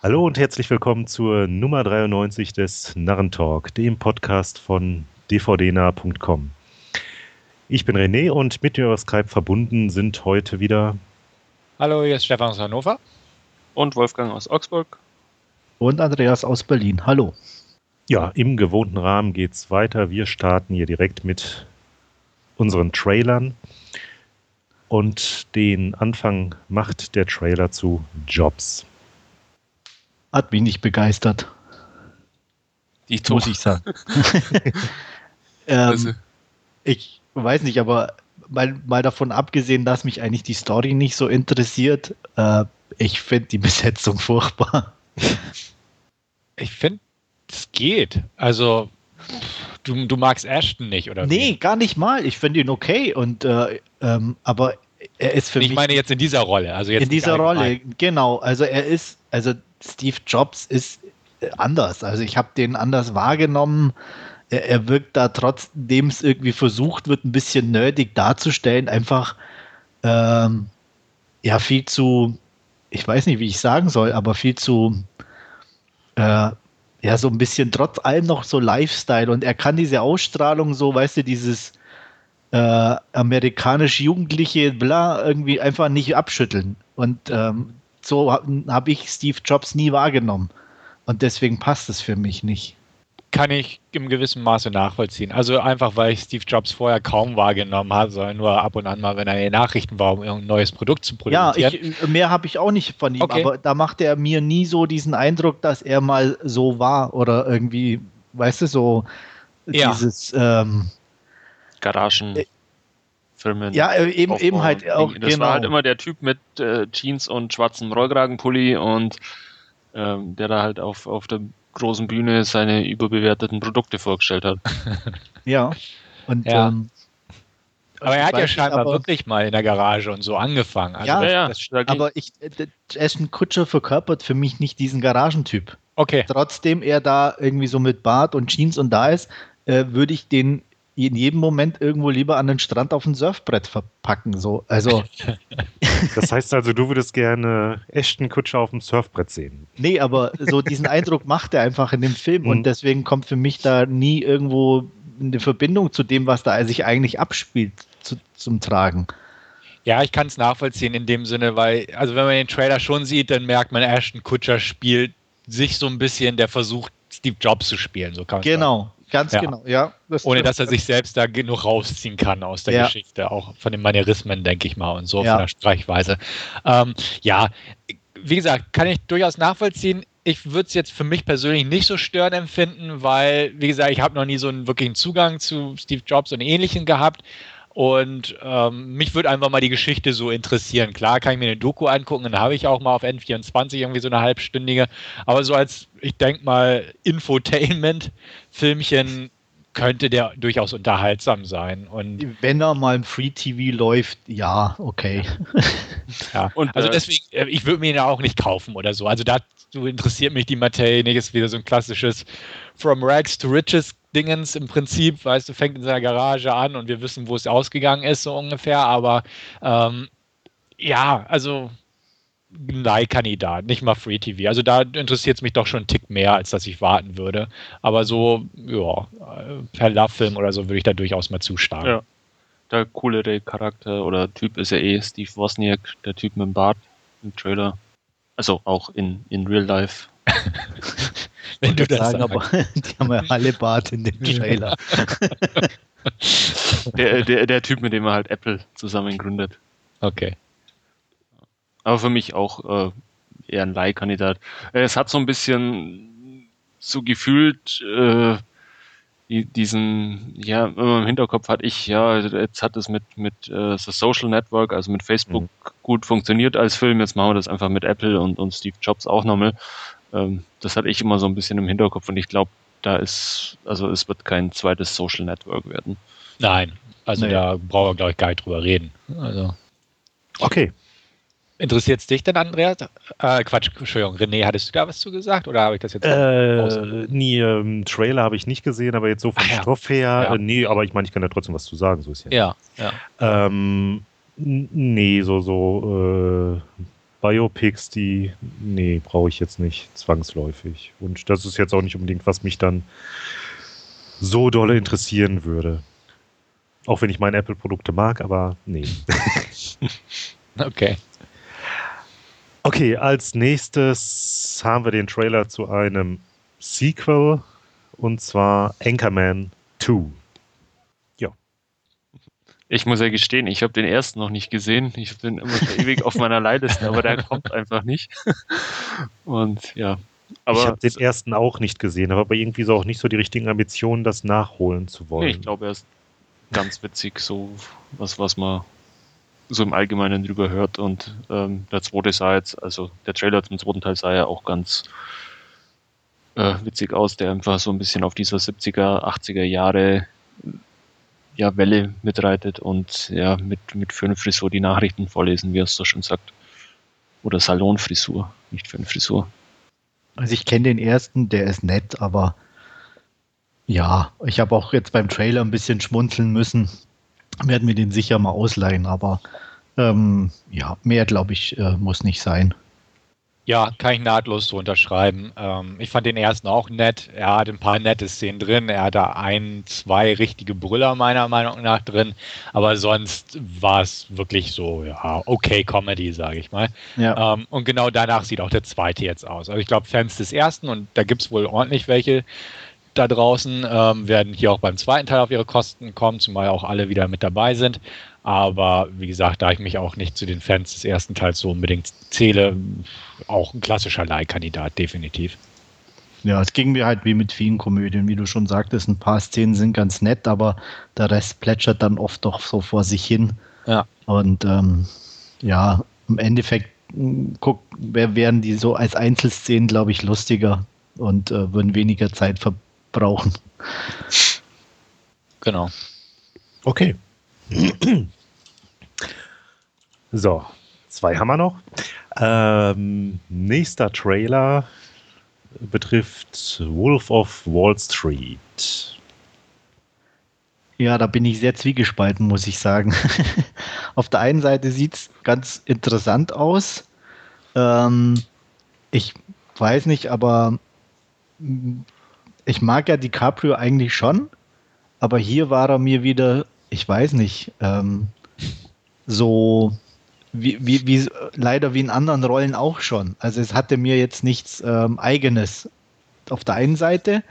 Hallo und herzlich willkommen zur Nummer 93 des Narrentalk, dem Podcast von dvdnah.com. Ich bin René und mit mir über Skype verbunden sind heute wieder. Hallo, hier ist Stefan aus Hannover. Und Wolfgang aus Augsburg. Und Andreas aus Berlin. Hallo. Ja, im gewohnten Rahmen geht es weiter. Wir starten hier direkt mit unseren Trailern. Und den Anfang macht der Trailer zu Jobs. Hat mich nicht begeistert. Die muss ich sagen. ähm, also. Ich weiß nicht, aber mal, mal davon abgesehen, dass mich eigentlich die Story nicht so interessiert, äh, ich finde die Besetzung furchtbar. Ich finde, es geht. Also, du, du magst Ashton nicht, oder? Nee, wie? gar nicht mal. Ich finde ihn okay. Und, äh, ähm, aber er ist für ich mich. Ich meine jetzt in dieser Rolle. Also jetzt in dieser Rolle, genau. Also er ist, also Steve Jobs ist anders. Also ich habe den anders wahrgenommen. Er, er wirkt da trotzdem es irgendwie versucht wird, ein bisschen nerdig darzustellen, einfach ähm, ja viel zu, ich weiß nicht, wie ich sagen soll, aber viel zu äh, ja, so ein bisschen trotz allem noch so Lifestyle und er kann diese Ausstrahlung so, weißt du, dieses äh, amerikanisch Jugendliche, bla, irgendwie einfach nicht abschütteln. Und ähm, so habe hab ich Steve Jobs nie wahrgenommen. Und deswegen passt es für mich nicht kann ich im gewissen Maße nachvollziehen. Also einfach, weil ich Steve Jobs vorher kaum wahrgenommen habe, sondern nur ab und an mal, wenn er in den Nachrichten war, um ein neues Produkt zu produzieren. Ja, ich, mehr habe ich auch nicht von ihm, okay. aber da machte er mir nie so diesen Eindruck, dass er mal so war oder irgendwie, weißt du, so ja. dieses ähm, Garagen. Äh, Filmen. Ja, äh, eben, eben halt auch. Das genau. war halt immer der Typ mit äh, Jeans und schwarzem Rollkragenpulli und ähm, der da halt auf, auf der großen Bühne seine überbewerteten Produkte vorgestellt hat. ja. Und ja. Ähm, aber er hat ja scheinbar aber, wirklich mal in der Garage und so angefangen. Also ja, ja das, aber ich, äh, Ashton Kutscher verkörpert für mich nicht diesen Garagentyp. Okay. Trotzdem er da irgendwie so mit Bart und Jeans und da ist, äh, würde ich den in jedem Moment irgendwo lieber an den Strand auf ein Surfbrett verpacken. So. Also. Das heißt also, du würdest gerne Ashton Kutscher auf dem Surfbrett sehen. Nee, aber so diesen Eindruck macht er einfach in dem Film mhm. und deswegen kommt für mich da nie irgendwo eine Verbindung zu dem, was da sich eigentlich abspielt, zu, zum Tragen. Ja, ich kann es nachvollziehen in dem Sinne, weil, also wenn man den Trailer schon sieht, dann merkt man, Ashton Kutscher spielt sich so ein bisschen, der versucht, Steve Jobs zu spielen. So kann genau, sagen. Ganz ja. genau, ja. Das Ohne dass er sich selbst da genug rausziehen kann aus der ja. Geschichte, auch von den Manierismen, denke ich mal, und so ja. von der Sprechweise. Ähm, ja, wie gesagt, kann ich durchaus nachvollziehen. Ich würde es jetzt für mich persönlich nicht so störend empfinden, weil, wie gesagt, ich habe noch nie so einen wirklichen Zugang zu Steve Jobs und Ähnlichem gehabt. Und ähm, mich würde einfach mal die Geschichte so interessieren. Klar kann ich mir eine Doku angucken, dann habe ich auch mal auf N24 irgendwie so eine halbstündige. Aber so als, ich denke mal, Infotainment-Filmchen könnte der durchaus unterhaltsam sein. Und Wenn er mal im Free TV läuft, ja, okay. ja, und, also äh, deswegen, äh, ich würde mir ihn ja auch nicht kaufen oder so. Also dazu interessiert mich die Materie nicht. Ist wieder so ein klassisches From Rags to Riches Dingens im Prinzip, weißt du, fängt in seiner Garage an und wir wissen, wo es ausgegangen ist, so ungefähr. Aber ähm, ja, also Leihkandidat, nicht mal Free TV. Also da interessiert es mich doch schon einen Tick mehr, als dass ich warten würde. Aber so, ja, per Love-Film oder so würde ich da durchaus mal zuschlagen. Ja. Der coolere Charakter oder Typ ist ja eh Steve Wozniak, der Typ mit dem Bart im Trailer. Also auch in, in Real Life. Wenn du das sagen, aber die haben ja alle Bart in dem Trailer. der, der, der Typ, mit dem er halt Apple zusammen gründet. Okay. Aber für mich auch äh, eher ein Leihkandidat. Es hat so ein bisschen so gefühlt äh, diesen, ja, immer im Hinterkopf hatte ich, ja, jetzt hat es mit, mit äh, The Social Network, also mit Facebook mhm. gut funktioniert als Film, jetzt machen wir das einfach mit Apple und, und Steve Jobs auch nochmal. Ähm, das hatte ich immer so ein bisschen im Hinterkopf und ich glaube, da ist, also es wird kein zweites Social Network werden. Nein, also nee. da brauchen wir, glaube ich, gar nicht drüber reden. Also. Okay. Interessiert es dich denn, Andreas? Äh, Quatsch, Entschuldigung, René, hattest du da was zu gesagt oder habe ich das jetzt äh, Nie, ähm, Trailer habe ich nicht gesehen, aber jetzt so vom ah, Stoff her, ja. äh, nee, aber ich meine, ich kann ja trotzdem was zu sagen, so ist ja. Ja, ja. Ähm, nee, so, so, äh, Biopics, die, nee, brauche ich jetzt nicht zwangsläufig. Und das ist jetzt auch nicht unbedingt, was mich dann so dolle interessieren würde. Auch wenn ich meine Apple-Produkte mag, aber nee. okay. Okay, als nächstes haben wir den Trailer zu einem Sequel und zwar Anchorman 2. Ich muss ja gestehen, ich habe den ersten noch nicht gesehen. Ich habe den immer schon ewig auf meiner Leihliste, aber der kommt einfach nicht. Und ja. Aber ich habe den ersten auch nicht gesehen, aber irgendwie so auch nicht so die richtigen Ambitionen, das nachholen zu wollen. Nee, ich glaube, er ist ganz witzig, so was, was man so im Allgemeinen drüber hört. Und ähm, der zweite sah jetzt, also der Trailer zum zweiten Teil sah ja auch ganz äh, witzig aus, der einfach so ein bisschen auf dieser 70er, 80er Jahre ja, Welle mitreitet und ja, mit, mit Föhnfrisur die Nachrichten vorlesen, wie er es so schon sagt. Oder Salonfrisur, nicht Föhnfrisur. Also ich kenne den ersten, der ist nett, aber ja, ich habe auch jetzt beim Trailer ein bisschen schmunzeln müssen. Werden wir den sicher mal ausleihen, aber ähm, ja, mehr glaube ich, äh, muss nicht sein. Ja, kann ich nahtlos so unterschreiben. Ähm, ich fand den ersten auch nett. Er hat ein paar nette Szenen drin. Er hat da ein, zwei richtige Brüller meiner Meinung nach drin. Aber sonst war es wirklich so, ja, okay Comedy, sage ich mal. Ja. Ähm, und genau danach sieht auch der zweite jetzt aus. Also ich glaube, Fans des ersten, und da gibt es wohl ordentlich welche, da draußen ähm, werden hier auch beim zweiten Teil auf ihre Kosten kommen, zumal auch alle wieder mit dabei sind. Aber wie gesagt, da ich mich auch nicht zu den Fans des ersten Teils so unbedingt zähle, auch ein klassischer Leihkandidat, definitiv. Ja, es ging mir halt wie mit vielen Komödien, wie du schon sagtest, ein paar Szenen sind ganz nett, aber der Rest plätschert dann oft doch so vor sich hin. Ja. Und ähm, ja, im Endeffekt hm, guck, wären die so als Einzelszenen, glaube ich, lustiger und äh, würden weniger Zeit verbringen brauchen. Genau. Okay. So, zwei haben wir noch. Ähm, nächster Trailer betrifft Wolf of Wall Street. Ja, da bin ich sehr zwiegespalten, muss ich sagen. Auf der einen Seite sieht es ganz interessant aus. Ähm, ich weiß nicht, aber ich mag ja DiCaprio eigentlich schon, aber hier war er mir wieder, ich weiß nicht, ähm, so wie, wie, wie, leider wie in anderen Rollen auch schon. Also es hatte mir jetzt nichts ähm, eigenes auf der einen Seite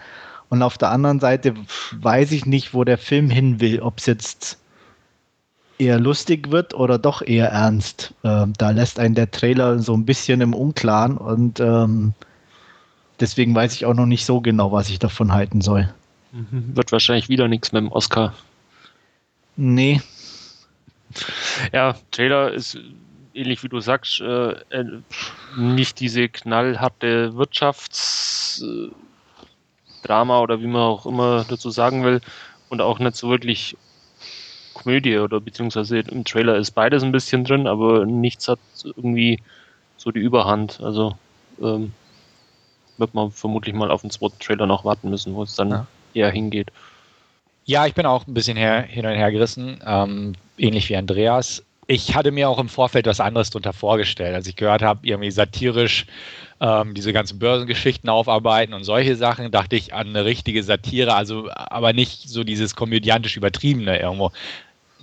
und auf der anderen Seite weiß ich nicht, wo der Film hin will, ob es jetzt eher lustig wird oder doch eher ernst. Ähm, da lässt einen der Trailer so ein bisschen im Unklaren und ähm, Deswegen weiß ich auch noch nicht so genau, was ich davon halten soll. Mhm. Wird wahrscheinlich wieder nichts mit dem Oscar. Nee. Ja, Taylor ist ähnlich wie du sagst, äh, äh, nicht diese knallharte Wirtschaftsdrama oder wie man auch immer dazu sagen will und auch nicht so wirklich Komödie oder beziehungsweise im Trailer ist beides ein bisschen drin, aber nichts hat irgendwie so die Überhand. Also ähm, wird man vermutlich mal auf den zweiten Trailer noch warten müssen, wo es dann ja. eher hingeht. Ja, ich bin auch ein bisschen her, hin und her gerissen, ähm, ähnlich wie Andreas. Ich hatte mir auch im Vorfeld was anderes darunter vorgestellt. Als ich gehört habe, irgendwie satirisch ähm, diese ganzen Börsengeschichten aufarbeiten und solche Sachen, dachte ich an eine richtige Satire, also aber nicht so dieses komödiantisch übertriebene irgendwo.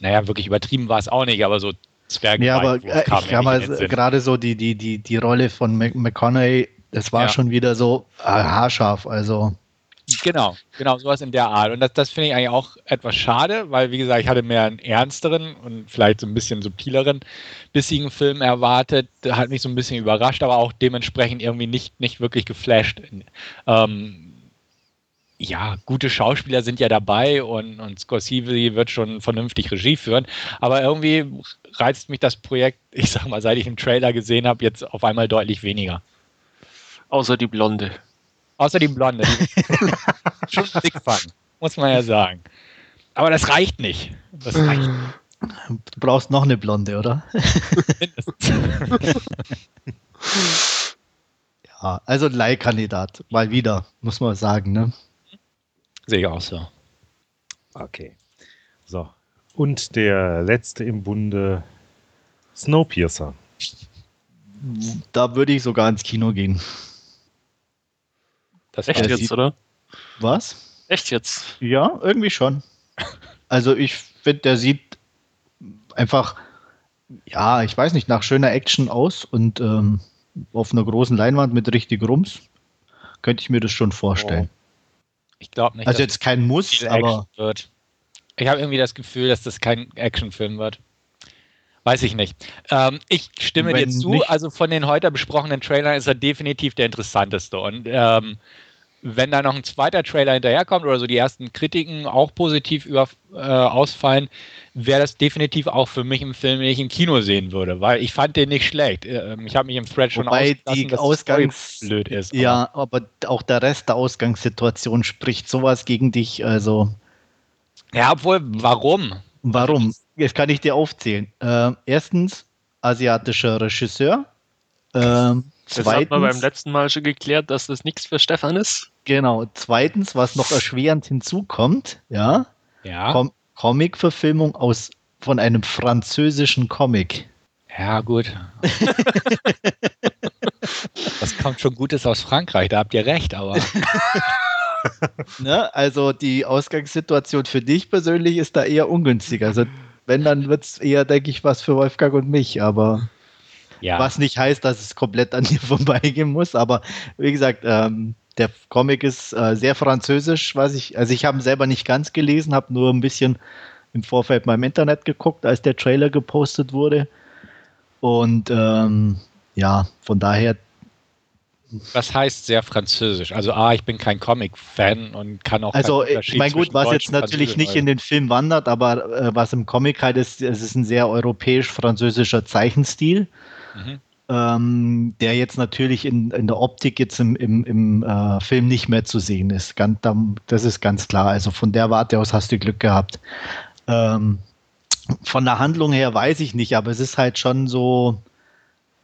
Naja, wirklich übertrieben war es auch nicht, aber so Zwergen. Ja, aber äh, ich habe mal gerade so die, die, die, die Rolle von McConaughey das war ja. schon wieder so äh, haarscharf, also. Genau, genau, sowas in der Art. Und das, das finde ich eigentlich auch etwas schade, weil, wie gesagt, ich hatte mehr einen ernsteren und vielleicht so ein bisschen subtileren, bissigen Film erwartet. Hat mich so ein bisschen überrascht, aber auch dementsprechend irgendwie nicht, nicht wirklich geflasht. Ähm, ja, gute Schauspieler sind ja dabei und, und Scorsese wird schon vernünftig Regie führen. Aber irgendwie reizt mich das Projekt, ich sag mal, seit ich den Trailer gesehen habe, jetzt auf einmal deutlich weniger. Außer die Blonde. Außer die Blonde. Schon dick fun, muss man ja sagen. Aber das reicht nicht. Das reicht. Du brauchst noch eine Blonde, oder? ja, also Leihkandidat. Mal wieder, muss man sagen, ne? Sehe ich auch so. Okay. So. Und der letzte im Bunde, Snowpiercer. da würde ich sogar ins Kino gehen. Das Echt jetzt, oder? Was? Echt jetzt? Ja, irgendwie schon. Also ich finde, der sieht einfach, ja, ich weiß nicht, nach schöner Action aus und ähm, auf einer großen Leinwand mit richtig Rums könnte ich mir das schon vorstellen. Oh. Ich glaube nicht. Also jetzt kein Muss, aber. Wird. Ich habe irgendwie das Gefühl, dass das kein Actionfilm wird. Weiß ich nicht. Ähm, ich stimme Wenn dir zu. Nicht. Also von den heute besprochenen Trailern ist er definitiv der interessanteste. Und ähm, wenn da noch ein zweiter Trailer hinterherkommt oder so die ersten Kritiken auch positiv über, äh, ausfallen, wäre das definitiv auch für mich ein Film, den ich im Kino sehen würde, weil ich fand den nicht schlecht. Ähm, ich habe mich im Thread schon Wobei die dass Ausgangs blöd ist. Ja, aber. aber auch der Rest der Ausgangssituation spricht sowas gegen dich. Also ja, obwohl, warum? Warum? Jetzt kann ich dir aufzählen. Äh, erstens, asiatischer Regisseur. Ähm, das hat man beim letzten Mal schon geklärt, dass das nichts für Stefan ist. Genau. Zweitens, was noch erschwerend hinzukommt, ja, ja. Com Comic-Verfilmung aus von einem französischen Comic. Ja, gut. das kommt schon Gutes aus Frankreich, da habt ihr recht, aber. ne? Also die Ausgangssituation für dich persönlich ist da eher ungünstig. Also wenn, dann wird es eher, denke ich, was für Wolfgang und mich, aber ja. was nicht heißt, dass es komplett an dir vorbeigehen muss. Aber wie gesagt, ähm, der Comic ist äh, sehr französisch, weiß ich, also ich habe ihn selber nicht ganz gelesen, habe nur ein bisschen im Vorfeld mal im Internet geguckt, als der Trailer gepostet wurde. Und ähm, ja, von daher was heißt sehr französisch? Also A, ich bin kein Comic-Fan und kann auch. Also mein gut, was jetzt natürlich nicht in den Film wandert, aber äh, was im Comic halt ist, es ist ein sehr europäisch-französischer Zeichenstil. Mhm. Ähm, der jetzt natürlich in, in der Optik jetzt im, im, im äh, Film nicht mehr zu sehen ist. Ganz, das ist ganz klar. Also von der Warte aus hast du Glück gehabt. Ähm, von der Handlung her weiß ich nicht, aber es ist halt schon so,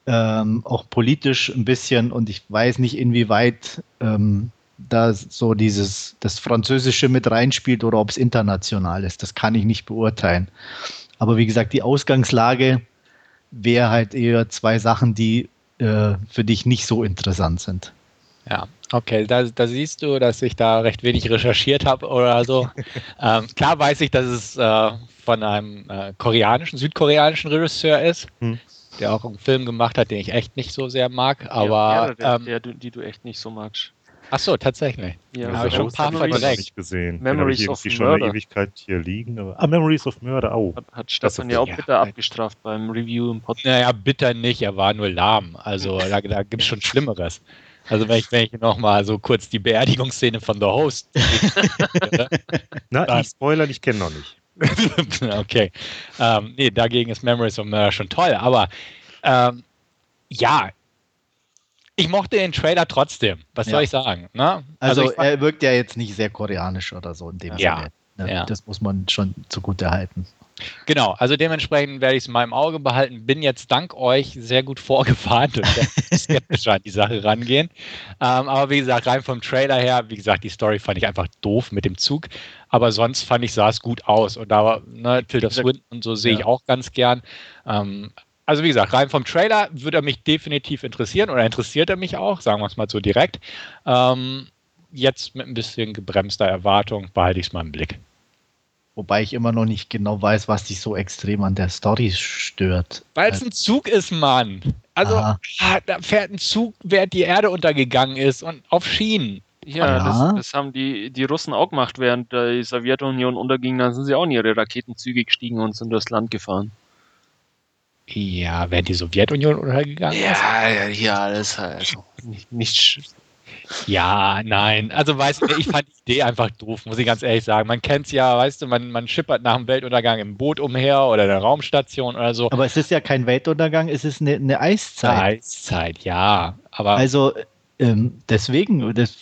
ähm, auch politisch ein bisschen und ich weiß nicht, inwieweit ähm, da so dieses das Französische mit reinspielt oder ob es international ist. Das kann ich nicht beurteilen. Aber wie gesagt, die Ausgangslage wäre halt eher zwei Sachen, die äh, für dich nicht so interessant sind. Ja, okay, da, da, siehst du, dass ich da recht wenig recherchiert habe oder so. ähm, klar weiß ich, dass es äh, von einem äh, koreanischen, südkoreanischen Regisseur ist. Hm der auch einen Film gemacht hat, den ich echt nicht so sehr mag, aber. Ja, ähm, der, die du echt nicht so magst. Ach so, tatsächlich. Ja, ja habe ich schon ein paar Memories verdrängt. nicht gesehen. Memories of Murder. schon eine Ewigkeit hier liegen. Aber, ah, Memories of Murder, oh. Hat, hat Stefan ja auch bitter ja. abgestraft beim Review im Podcast. Naja, bitter nicht, er war nur lahm. Also da, da gibt es schon Schlimmeres. Also wenn ich, wenn ich nochmal so kurz die Beerdigungsszene von The Host. Na, ich spoiler, ich kenne noch nicht. okay. Ähm, nee, dagegen ist Memories of Murder schon toll, aber ähm, ja, ich mochte den Trailer trotzdem. Was ja. soll ich sagen? Ne? Also, also er wirkt ja jetzt nicht sehr koreanisch oder so in dem ja. Sinne. Ne? Ja. Das muss man schon zugute halten. Genau, also dementsprechend werde ich es in meinem Auge behalten. Bin jetzt dank euch sehr gut vorgefahren und skeptisch an die Sache rangehen. Ähm, aber wie gesagt, rein vom Trailer her, wie gesagt, die Story fand ich einfach doof mit dem Zug. Aber sonst fand ich, sah es gut aus. Und da war ne, Tilda Swinton und so sehe ja. ich auch ganz gern. Ähm, also wie gesagt, rein vom Trailer würde er mich definitiv interessieren oder interessiert er mich auch, sagen wir es mal so direkt. Ähm, jetzt mit ein bisschen gebremster Erwartung behalte ich es mal im Blick. Wobei ich immer noch nicht genau weiß, was dich so extrem an der Story stört. Weil es ein Zug ist, Mann. Also ah, da fährt ein Zug, während die Erde untergegangen ist und auf Schienen. Ja, das, das, haben die, die Russen auch gemacht, während die Sowjetunion unterging. Dann sind sie auch in ihre Raketenzüge gestiegen und sind durchs Land gefahren. Ja, während die Sowjetunion untergegangen ja, ist? Ja, hier alles also nicht, nicht ja, nein. Also weißt du, ich fand die Idee einfach doof, muss ich ganz ehrlich sagen. Man kennt es ja, weißt du, man, man schippert nach dem Weltuntergang im Boot umher oder der Raumstation oder so. Aber es ist ja kein Weltuntergang, es ist eine, eine Eiszeit. Eine Eiszeit, ja. Aber also ähm, deswegen, das,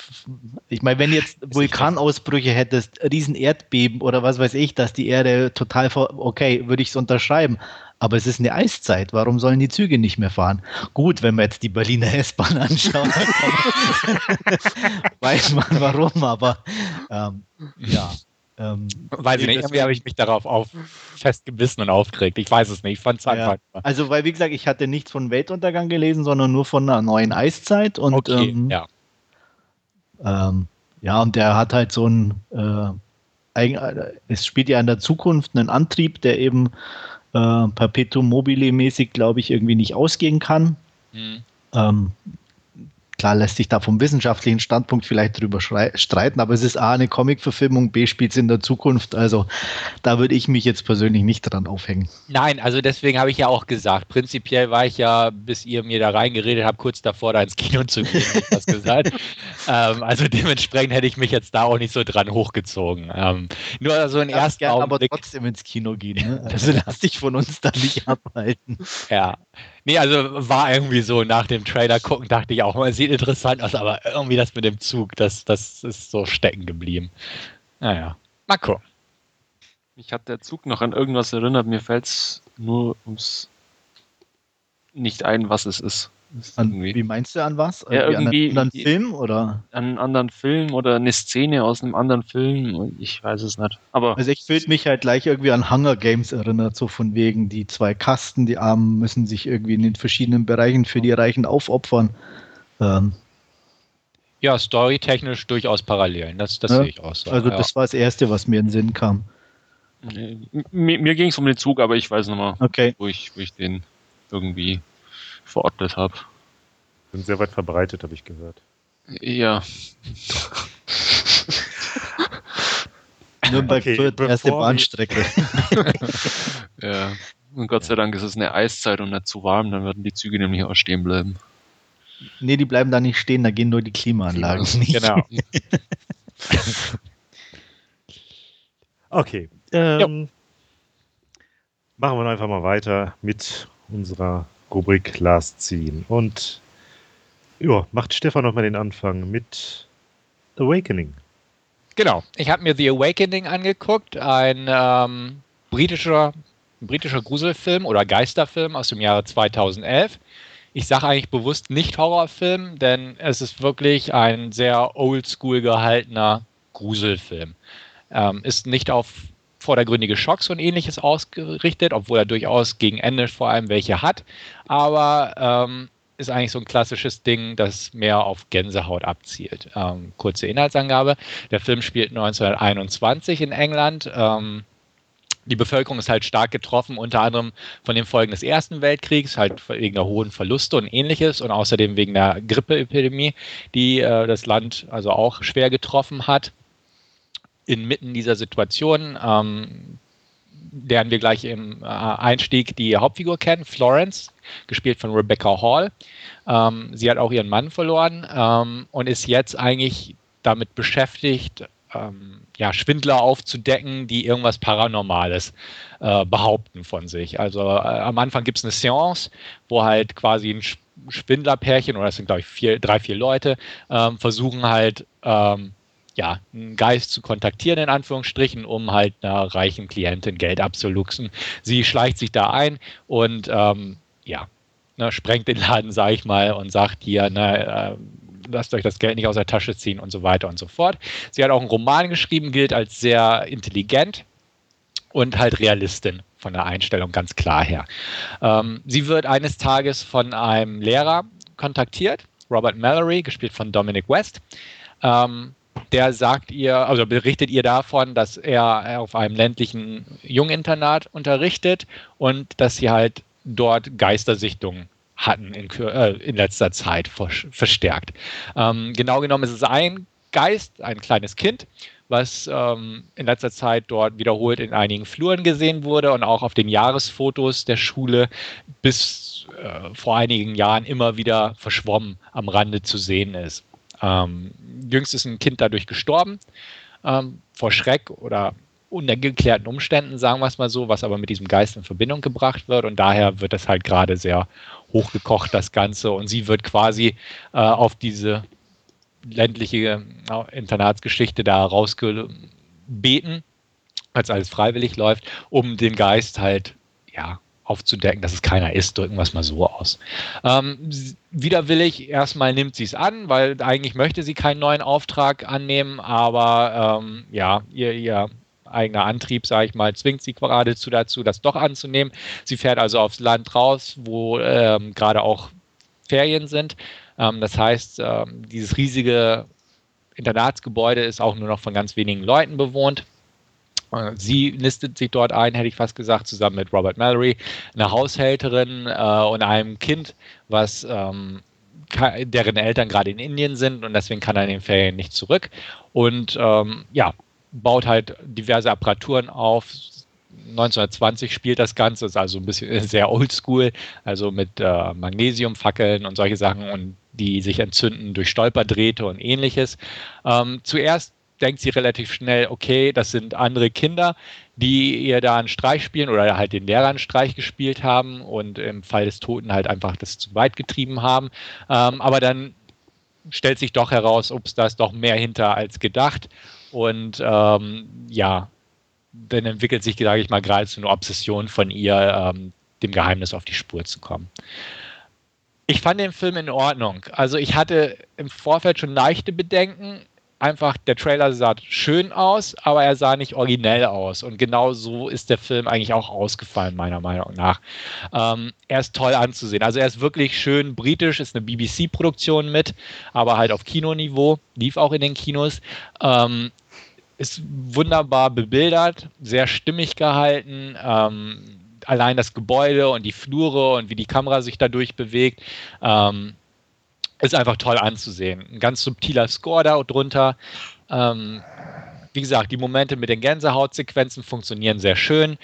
ich meine, wenn jetzt Vulkanausbrüche hättest, riesen Erdbeben oder was weiß ich, dass die Erde total vor, okay, würde ich es unterschreiben. Aber es ist eine Eiszeit. Warum sollen die Züge nicht mehr fahren? Gut, wenn wir jetzt die Berliner S-Bahn anschauen, weiß man warum, aber ähm, ja. Ähm, weiß ich nicht, irgendwie habe ich mich darauf auf, festgebissen und aufgeregt. Ich weiß es nicht, ich fand es einfach. Ja. Also, weil, wie gesagt, ich hatte nichts von Weltuntergang gelesen, sondern nur von einer neuen Eiszeit. Und, okay, ähm, ja. Ähm, ja, und der hat halt so ein, äh, es spielt ja in der Zukunft einen Antrieb, der eben äh, Perpetuum mobile mäßig, glaube ich, irgendwie nicht ausgehen kann. Mhm. Ähm, Klar lässt sich da vom wissenschaftlichen Standpunkt vielleicht drüber streiten, aber es ist A, eine Comic-Verfilmung, B, spielt es in der Zukunft. Also da würde ich mich jetzt persönlich nicht dran aufhängen. Nein, also deswegen habe ich ja auch gesagt, prinzipiell war ich ja, bis ihr mir da reingeredet habt, kurz davor, da ins Kino zu gehen, was gesagt. ähm, also dementsprechend hätte ich mich jetzt da auch nicht so dran hochgezogen. Ähm, nur so ein ersten aber trotzdem ins Kino gehen. Ne? Also lass dich von uns da nicht abhalten. Ja, Nee, also war irgendwie so nach dem Trailer gucken, dachte ich auch, man sieht interessant aus, aber irgendwie das mit dem Zug, das, das ist so stecken geblieben. Naja, mal gucken. Mich hat der Zug noch an irgendwas erinnert, mir fällt es nur ums nicht ein, was es ist. An, wie meinst du an was? Ja, irgendwie an einen anderen Film oder? An einen anderen Film oder eine Szene aus einem anderen Film. Ich weiß es nicht. Aber also ich fühlt mich halt gleich irgendwie an Hunger Games erinnert, so von wegen die zwei Kasten, die Armen müssen sich irgendwie in den verschiedenen Bereichen für die Reichen aufopfern. Ähm. Ja, storytechnisch durchaus parallel. Das, das ja, sehe ich auch so. Also das war das Erste, was mir in den Sinn kam. Mir, mir ging es um den Zug, aber ich weiß nochmal, okay. wo, ich, wo ich den irgendwie verordnet habe. Sind sehr weit verbreitet, habe ich gehört. Ja. Nürnberg okay, Fürth, erste Bahnstrecke. ja. Und Gott sei Dank ist es eine Eiszeit und nicht zu warm, dann würden die Züge nämlich auch stehen bleiben. Nee, die bleiben da nicht stehen, da gehen nur die Klimaanlagen nicht. Genau. okay. Ähm, machen wir einfach mal weiter mit unserer Rubrik Last Scene. Und ja, macht Stefan nochmal den Anfang mit Awakening. Genau, ich habe mir The Awakening angeguckt, ein ähm, britischer, britischer Gruselfilm oder Geisterfilm aus dem Jahre 2011. Ich sage eigentlich bewusst nicht Horrorfilm, denn es ist wirklich ein sehr oldschool gehaltener Gruselfilm. Ähm, ist nicht auf vordergründige Schocks und ähnliches ausgerichtet, obwohl er durchaus gegen Ende vor allem welche hat. Aber ähm, ist eigentlich so ein klassisches Ding, das mehr auf Gänsehaut abzielt. Ähm, kurze Inhaltsangabe. Der Film spielt 1921 in England. Ähm, die Bevölkerung ist halt stark getroffen, unter anderem von den Folgen des Ersten Weltkriegs, halt wegen der hohen Verluste und ähnliches und außerdem wegen der Grippeepidemie, die äh, das Land also auch schwer getroffen hat inmitten dieser Situation ähm, lernen wir gleich im äh, Einstieg die Hauptfigur kennen, Florence, gespielt von Rebecca Hall. Ähm, sie hat auch ihren Mann verloren ähm, und ist jetzt eigentlich damit beschäftigt, ähm, ja, Schwindler aufzudecken, die irgendwas Paranormales äh, behaupten von sich. Also äh, am Anfang gibt es eine Seance, wo halt quasi ein Schwindlerpärchen, oder das sind glaube ich vier, drei, vier Leute, ähm, versuchen halt ähm, ja, einen Geist zu kontaktieren, in Anführungsstrichen, um halt einer reichen Klientin Geld abzuluxen. Sie schleicht sich da ein und ähm, ja, ne, sprengt den Laden, sage ich mal, und sagt hier, ne, äh, lasst euch das Geld nicht aus der Tasche ziehen und so weiter und so fort. Sie hat auch einen Roman geschrieben, gilt als sehr intelligent und halt Realistin von der Einstellung ganz klar her. Ähm, sie wird eines Tages von einem Lehrer kontaktiert, Robert Mallory, gespielt von Dominic West. Ähm, der sagt ihr, also berichtet ihr davon, dass er auf einem ländlichen Junginternat unterrichtet und dass sie halt dort Geistersichtungen hatten in, äh, in letzter Zeit verstärkt. Ähm, genau genommen ist es ein Geist, ein kleines Kind, was ähm, in letzter Zeit dort wiederholt in einigen Fluren gesehen wurde und auch auf den Jahresfotos der Schule bis äh, vor einigen Jahren immer wieder verschwommen am Rande zu sehen ist. Ähm, jüngst ist ein Kind dadurch gestorben, ähm, vor Schreck oder ungeklärten Umständen, sagen wir es mal so, was aber mit diesem Geist in Verbindung gebracht wird. Und daher wird das halt gerade sehr hochgekocht, das Ganze. Und sie wird quasi äh, auf diese ländliche äh, Internatsgeschichte da rausgebeten, als alles freiwillig läuft, um den Geist halt ja aufzudecken, dass es keiner ist, drücken wir es mal so aus. Ähm, widerwillig, erstmal nimmt sie es an, weil eigentlich möchte sie keinen neuen Auftrag annehmen, aber ähm, ja, ihr, ihr eigener Antrieb, sage ich mal, zwingt sie geradezu dazu, das doch anzunehmen. Sie fährt also aufs Land raus, wo ähm, gerade auch Ferien sind. Ähm, das heißt, ähm, dieses riesige Internatsgebäude ist auch nur noch von ganz wenigen Leuten bewohnt. Äh, sie nistet sich dort ein, hätte ich fast gesagt, zusammen mit Robert Mallory, einer Haushälterin äh, und einem Kind, was ähm, deren Eltern gerade in Indien sind und deswegen kann er in den Ferien nicht zurück. Und ähm, ja, baut halt diverse Apparaturen auf. 1920 spielt das Ganze, ist also ein bisschen sehr oldschool, also mit äh, Magnesiumfackeln und solche Sachen und die sich entzünden durch Stolperdrähte und ähnliches. Ähm, zuerst denkt sie relativ schnell, okay, das sind andere Kinder, die ihr da einen Streich spielen oder halt den Lehrer einen Streich gespielt haben und im Fall des Toten halt einfach das zu weit getrieben haben. Ähm, aber dann stellt sich doch heraus, ups, da ist doch mehr hinter als gedacht. Und ähm, ja, dann entwickelt sich, sage ich mal, geradezu eine Obsession von ihr, ähm, dem Geheimnis auf die Spur zu kommen. Ich fand den Film in Ordnung. Also ich hatte im Vorfeld schon leichte Bedenken, einfach, der Trailer sah schön aus, aber er sah nicht originell aus. Und genau so ist der Film eigentlich auch ausgefallen, meiner Meinung nach. Ähm, er ist toll anzusehen. Also er ist wirklich schön britisch, ist eine BBC-Produktion mit, aber halt auf Kinoniveau, lief auch in den Kinos. Ähm, ist wunderbar bebildert, sehr stimmig gehalten. Ähm, allein das Gebäude und die Flure und wie die Kamera sich dadurch bewegt. Ähm, ist einfach toll anzusehen. Ein ganz subtiler Score da drunter. Ähm, wie gesagt, die Momente mit den Gänsehautsequenzen funktionieren sehr schön.